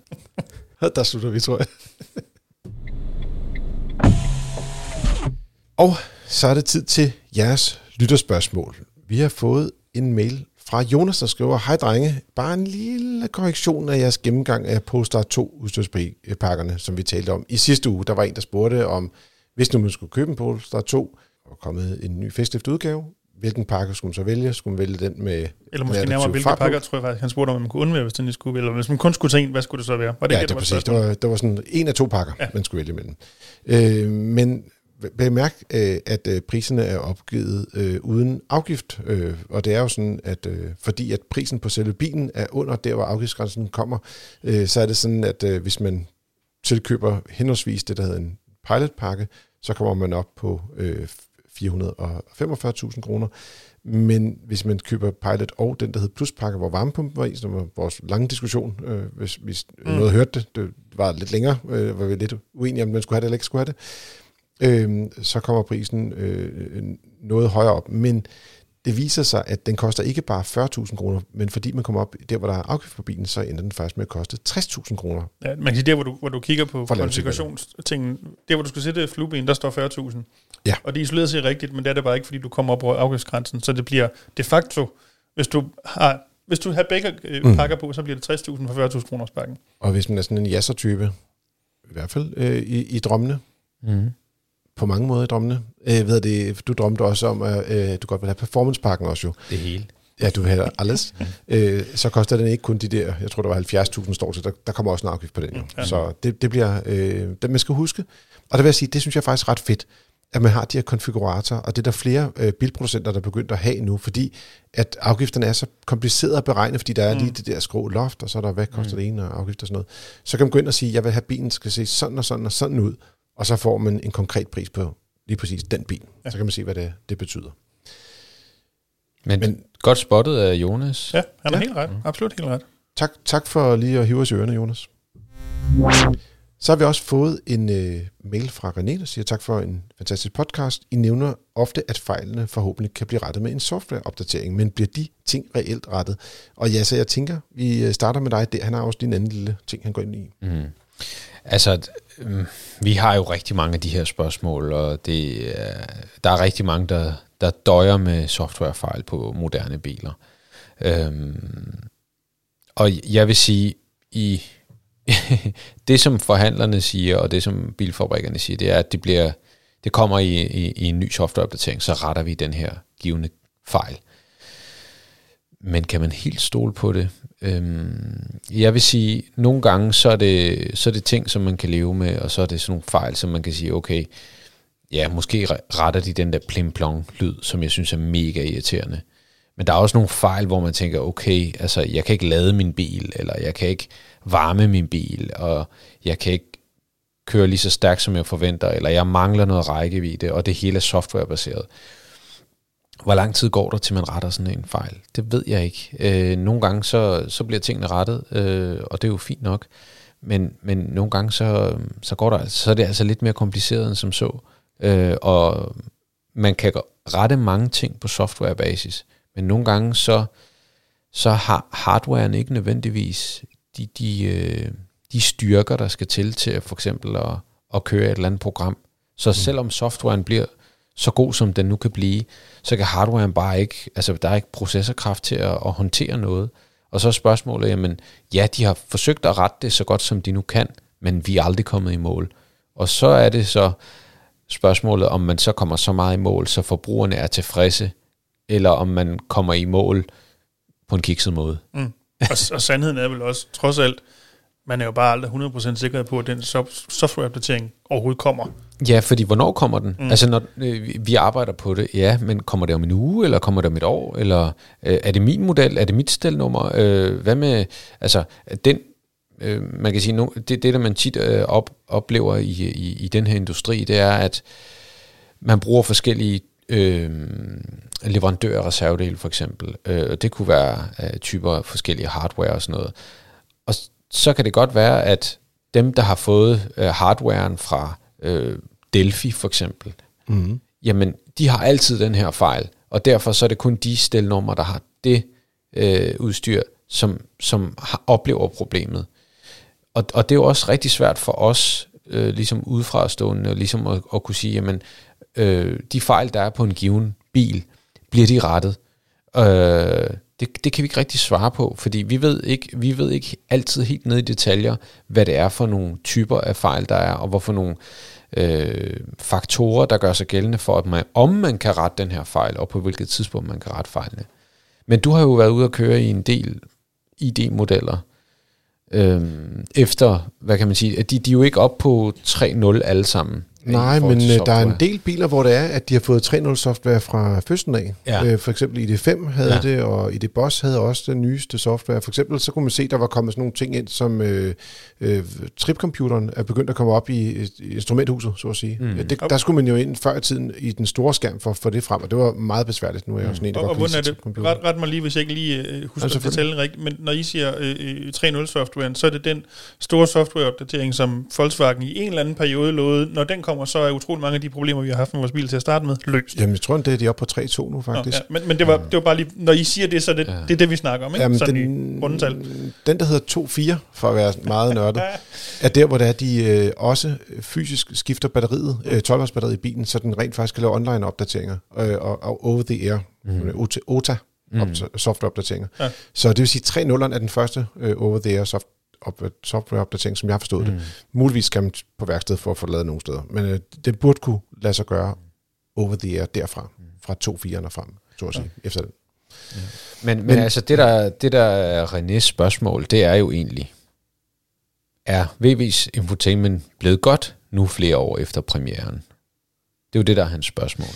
Der slutter vi, tror jeg. Og så er det tid til jeres lytterspørgsmål. Vi har fået en mail fra Jonas, der skriver, Hej drenge, bare en lille korrektion af jeres gennemgang af Polestar 2 udstyrspakkerne, som vi talte om. I sidste uge, der var en, der spurgte om, hvis nu man skulle købe en Polestar 2, og kommet en ny facelift udgave, hvilken pakke skulle man så vælge? Skulle man vælge den med Eller måske nærmere, hvilke på? pakker, tror jeg faktisk, han spurgte om, man kunne undvære, hvis den skulle, eller hvis man kun skulle tage en, hvad skulle det så være? Var det ja, ikke det er var præcis. Det spørgsmålet? var, det var sådan en af to pakker, ja. Man skulle vælge mellem. Øh, men bemærk, øh, at øh, priserne er opgivet øh, uden afgift. Øh, og det er jo sådan, at øh, fordi at prisen på selve bilen er under der, hvor afgiftsgrænsen kommer, øh, så er det sådan, at øh, hvis man tilkøber henholdsvis det, der hedder en pilotpakke, så kommer man op på øh, 445.000 kroner. Men hvis man køber Pilot og den, der hedder Pluspakke, hvor varmepumpen var i, som var vores lange diskussion, øh, hvis, hvis mm. noget hørte det, det var lidt længere, øh, var vi lidt uenige om, man skulle have det eller ikke skulle have det, øh, så kommer prisen øh, noget højere op. Men det viser sig, at den koster ikke bare 40.000 kroner, men fordi man kommer op der, hvor der er afgift på bilen, så ender den faktisk med at koste 60.000 kroner. Ja, man kan sige, der hvor du, hvor du kigger på konfigurationstingen, der hvor du skal sætte flueben, der står 40.000. Ja. Og det er isoleret set rigtigt, men det er det bare ikke, fordi du kommer op over afgiftsgrænsen. Så det bliver de facto, hvis du har, hvis du har begge øh, Mm. pakker på, så bliver det 60.000 for 40.000 kroners pakken. Og hvis man er sådan en jasser-type, i hvert fald øh, i, i drømmene, Mm. På mange måder i drømmene. Øh, ved det, du drømte også om, at øh, du godt vil have performancepakken også jo. Det hele. Ja, du vil have alles. øh, så koster den ikke kun de der, jeg tror, der var 70.000 står til, der, der kommer også en afgift på den jo. Ja. Så det, det bliver, øh, det man skal huske. Og der vil jeg sige, det synes jeg faktisk er ret fedt, at man har de her konfiguratorer, og det er der flere øh, bilproducenter, der er begyndt at have nu, fordi at afgifterne er så komplicerede at beregne, fordi der er Mm. lige det der skrå loft, og så er der, hvad koster det ene, og afgifter og sådan noget. Så kan man gå ind og sige, jeg vil have, bilen skal se sådan og sådan og sådan ud, og så får man en konkret pris på lige præcis den bil. Ja. Så kan man se, hvad det, det betyder. Men, Men- godt spottet af Jonas. Ja, han er Ja. helt ret. Absolut helt ret. Tak, tak for lige at hive os i ørerne, Jonas. Så har vi også fået en øh, mail fra René, der siger tak for en fantastisk podcast. I nævner ofte, at fejlene forhåbentlig kan blive rettet med en softwareopdatering, men bliver de ting reelt rettet? Og ja, så jeg tænker, vi øh, starter med dig. Der, han har også lige en anden lille ting, han går ind i. Mm. Altså, mm, vi har jo rigtig mange af de her spørgsmål, og det, øh, der er rigtig mange, der, der døjer med softwarefejl på moderne biler. Øhm, og jeg vil sige, i det som forhandlerne siger, og det som bilfabrikkerne siger, det er, at det, bliver, det kommer i, i, i en ny softwareopdatering, så retter vi den her givende fejl. Men kan man helt stole på det? Øhm, jeg vil sige, nogle gange så er, det, så er det ting, som man kan leve med, og så er det sådan nogle fejl, som man kan sige, okay, ja, måske retter de den der plim-plong-lyd, som jeg synes er mega irriterende. Men der er også nogle fejl, hvor man tænker, okay, altså jeg kan ikke lade min bil, eller jeg kan ikke varme min bil, og jeg kan ikke køre lige så stærkt, som jeg forventer, eller jeg mangler noget rækkevidde, og det hele er softwarebaseret. Hvor lang tid går der, til man retter sådan en fejl? Det ved jeg ikke. Øh, nogle gange så, så bliver tingene rettet, øh, og det er jo fint nok. Men, men nogle gange så, så går der, så er det altså lidt mere kompliceret end som så. Øh, og man kan rette mange ting på softwarebasis, men nogle gange så, så har hardwaren ikke nødvendigvis de, de, øh, de styrker, der skal til til for eksempel at, at køre et eller andet program. Så mm. selvom softwaren bliver så god, som den nu kan blive, så kan hardwaren bare ikke, altså der er ikke processorkraft til at, at håndtere noget. Og så er spørgsmålet, jamen ja, de har forsøgt at rette det så godt, som de nu kan, men vi er aldrig kommet i mål. Og så er det så spørgsmålet, om man så kommer så meget i mål, så forbrugerne er tilfredse, eller om man kommer i mål på en kikset måde. Mm. Og, og sandheden er vel også, trods alt, man er jo bare aldrig 100% sikker på, at den softwareopdatering overhovedet kommer. Ja, fordi hvornår kommer den? Mm. Altså når øh, vi arbejder på det, ja, men kommer det om en uge, eller kommer det om et år, eller øh, er det min model, er det mit stelnummer? Øh, hvad med, altså den, øh, man kan sige, no, det, det der man tit øh, op, oplever i, i, i den her industri, det er, at man bruger forskellige øh, leverandører reservedele for eksempel. Øh, det kunne være øh, typer forskellige hardware og sådan noget. Og så kan det godt være, at dem, der har fået øh, hardwaren fra øh, Delphi for eksempel, mm. jamen de har altid den her fejl, og derfor så er det kun de stelnumre, der har det øh, udstyr, som, som har, oplever problemet. Og, og det er jo også rigtig svært for os, øh, ligesom udefrastående, ligesom at, at kunne sige, jamen øh, de fejl, der er på en given bil, bliver de rettet? Øh, det, det kan vi ikke rigtig svare på, fordi vi ved ikke, vi ved ikke altid helt ned i detaljer, hvad det er for nogle typer af fejl, der er, og hvorfor nogle øh, faktorer, der gør sig gældende for, at man, om man kan rette den her fejl, og på hvilket tidspunkt man kan rette fejlene. Men du har jo været ude at køre i en del ID-modeller, øh, efter, hvad kan man sige, at de, de er jo ikke op på 3.0 alle sammen. Nej, men øh, der er en del biler, hvor det er, at de har fået 3.0 software fra fødslen af. Ja. Øh, for eksempel ID5 havde ja. det, og ID Boss havde også den nyeste software. For eksempel så kunne man se, at der var kommet sådan nogle ting ind, som øh, øh, tripcomputeren er begyndt at komme op i, i instrumenthuset, så at sige. Mm. Ja, det, der skulle man jo ind før i tiden i den store skærm for at få det frem, og det var meget besværligt. Nu er jeg mm. også en, der og, og hvordan er det? Ret, ret mig lige, hvis jeg ikke lige øh, husker altså, at fortælle rigtigt, men når I siger øh, 3.0 softwaren, så er det den store softwareopdatering, som Volkswagen i en eller anden periode lovede, når den kommer, så er utrolig mange af de problemer, vi har haft med vores bil til at starte med, løst. Jamen, jeg tror, det er de oppe på 3-2 nu, faktisk. Nå, ja. Men, men det, var, det var bare lige, når I siger det, så det, ja. det er det, vi snakker om, ikke? Jamen, Sådan den, i rundetal. Den, der hedder 2-4, for at være meget nørdet, er der, hvor det er, de øh, også fysisk skifter batteriet, øh, 12 batteriet i bilen, så den rent faktisk kan lave online opdateringer, øh, og, og over the air, mm. OTA, mm. softwareopdateringer. Ja. Så det vil sige, 3 0 er den første øh, over the air soft op, softwareopdatering, som jeg har forstået mm. det. Muligvis skal man på værksted for at få lavet nogle steder. Men øh, det burde kunne lade sig gøre over the air derfra, mm. fra 2.4'erne frem, så at sige, ja. efter den. Ja. Men, men, men altså, det der, det der er Renés spørgsmål, det er jo egentlig, er VV's infotainment blevet godt nu flere år efter premieren? Det er jo det, der er hans spørgsmål.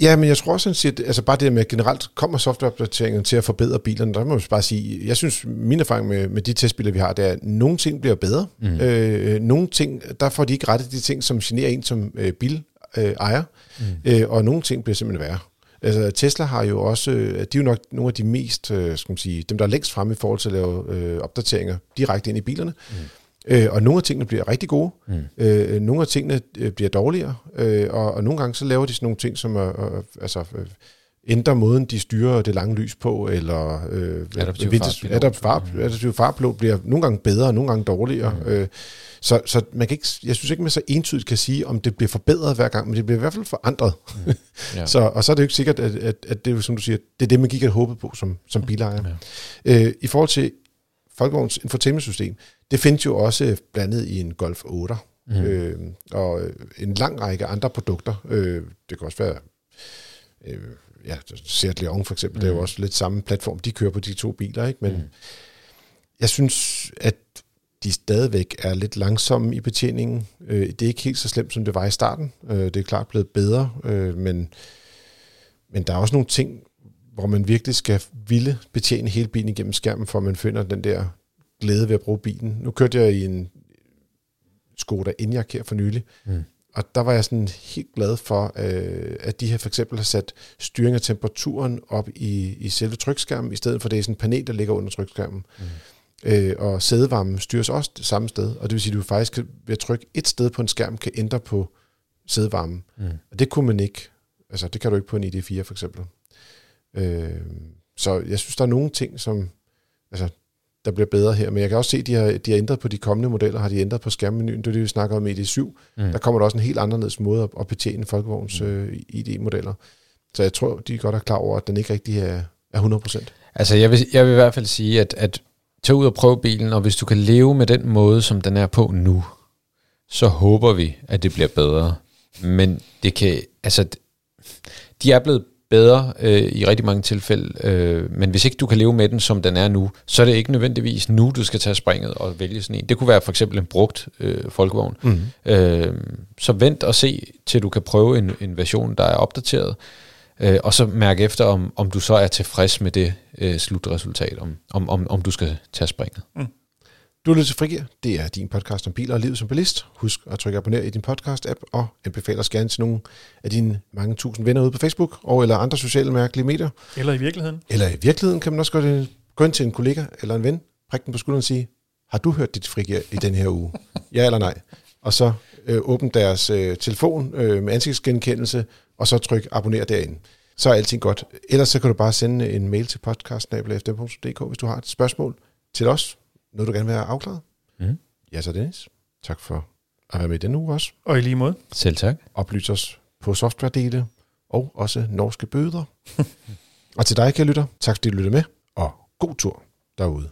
Ja, men jeg tror også, at altså bare det med, at generelt kommer softwareopdateringen til at forbedre bilerne, der må man bare sige, jeg synes, min erfaring med, med de testbiler, vi har, det er, at nogle ting bliver bedre. Mm. Øh, nogle ting, der får de ikke rettet de ting, som generer en som øh, bilejer, øh, ejer, mm. øh, og nogle ting bliver simpelthen værre. Altså Tesla har jo også, øh, de er jo nok nogle af de mest, øh, skal man sige, dem der er længst fremme i forhold til at lave øh, opdateringer direkte ind i bilerne. Mm. Øh, og nogle af tingene bliver rigtig gode, mm. øh, nogle af tingene øh, bliver dårligere, øh, og, og nogle gange så laver de sådan nogle ting, som er, øh, altså, øh, ændrer måden, de styrer det lange lys på, eller øh, adaptiv, vintage, adaptiv, far, mm. bliver nogle gange bedre, og nogle gange dårligere. Mm. Øh, så, så man kan ikke, jeg synes ikke, man så entydigt kan sige, om det bliver forbedret hver gang, men det bliver i hvert fald forandret. Mm. Ja. så, og så er det jo ikke sikkert, at, at, at det som du siger, det er det, man gik og håbet på som, som bilejer. Ja. Øh, I forhold til Folkevogns infotainmentsystem, det findes jo også blandet i en Golf 8 mm. øh, og en lang række andre produkter. Øh, det kan også være øh, ja, Seat Leon for eksempel, mm. det er jo også lidt samme platform, de kører på de to biler, ikke? men mm. jeg synes, at de stadigvæk er lidt langsomme i betjeningen. Øh, det er ikke helt så slemt, som det var i starten. Øh, det er klart blevet bedre, øh, men, men der er også nogle ting, hvor man virkelig skal ville betjene hele bilen igennem skærmen, for at man finder den der glæde ved at bruge bilen. Nu kørte jeg i en Skoda Enyaq her for nylig, mm. og der var jeg sådan helt glad for, øh, at de her for eksempel har sat styring af temperaturen op i, i selve trykskærmen, i stedet for det er sådan en panel, der ligger under trykskærmen. Mm. Øh, og sædevarmen styres også det samme sted, og det vil sige, at du faktisk kan, ved at trykke et sted på en skærm kan ændre på sædevarmen. Mm. Og det kunne man ikke, altså det kan du ikke på en ID4 for eksempel. Øh, så jeg synes, der er nogle ting, som altså, der bliver bedre her. Men jeg kan også se, at de har, de har ændret på de kommende modeller, har de ændret på skærmmenuen. Det er det, vi snakker om i ID7. Mm. Der kommer der også en helt anderledes måde at, at betjene Folkevogns mm. øh, ID-modeller. Så jeg tror, de godt er klar over, at den ikke rigtig er, er 100%. Altså jeg vil, jeg vil i hvert fald sige, at, at tag ud og prøv bilen, og hvis du kan leve med den måde, som den er på nu, så håber vi, at det bliver bedre. Men det kan, altså, de er blevet bedre øh, i rigtig mange tilfælde, øh, men hvis ikke du kan leve med den, som den er nu, så er det ikke nødvendigvis nu, du skal tage springet og vælge sådan en. Det kunne være for eksempel en brugt øh, folkevogn. Mm. Øh, så vent og se, til du kan prøve en, en version, der er opdateret, øh, og så mærke efter, om, om du så er tilfreds med det øh, slutresultat, om, om, om, om du skal tage springet. Mm. Du lytter til Frigir. Det er din podcast om biler og livet som bilist. Husk at trykke abonner i din podcast-app og anbefale os gerne til nogle af dine mange tusind venner ude på Facebook og eller andre sociale mærkelige medier. Eller i virkeligheden. Eller i virkeligheden kan man også godt gå ind til en kollega eller en ven, prikke den på skulderen og sige, har du hørt dit Frigir i den her uge? ja eller nej? Og så øh, åbne deres øh, telefon øh, med ansigtsgenkendelse, og så tryk abonner derinde. Så er alting godt. Ellers så kan du bare sende en mail til podcast.dk, hvis du har et spørgsmål til os noget, du gerne vil have afklaret? Mm. Ja, så Dennis. Tak for at være med den uge også. Og i lige måde. Selv tak. Oplys os på software-dele og også norske bøder. og til dig, kære lytter, tak fordi du lytter med, og god tur derude.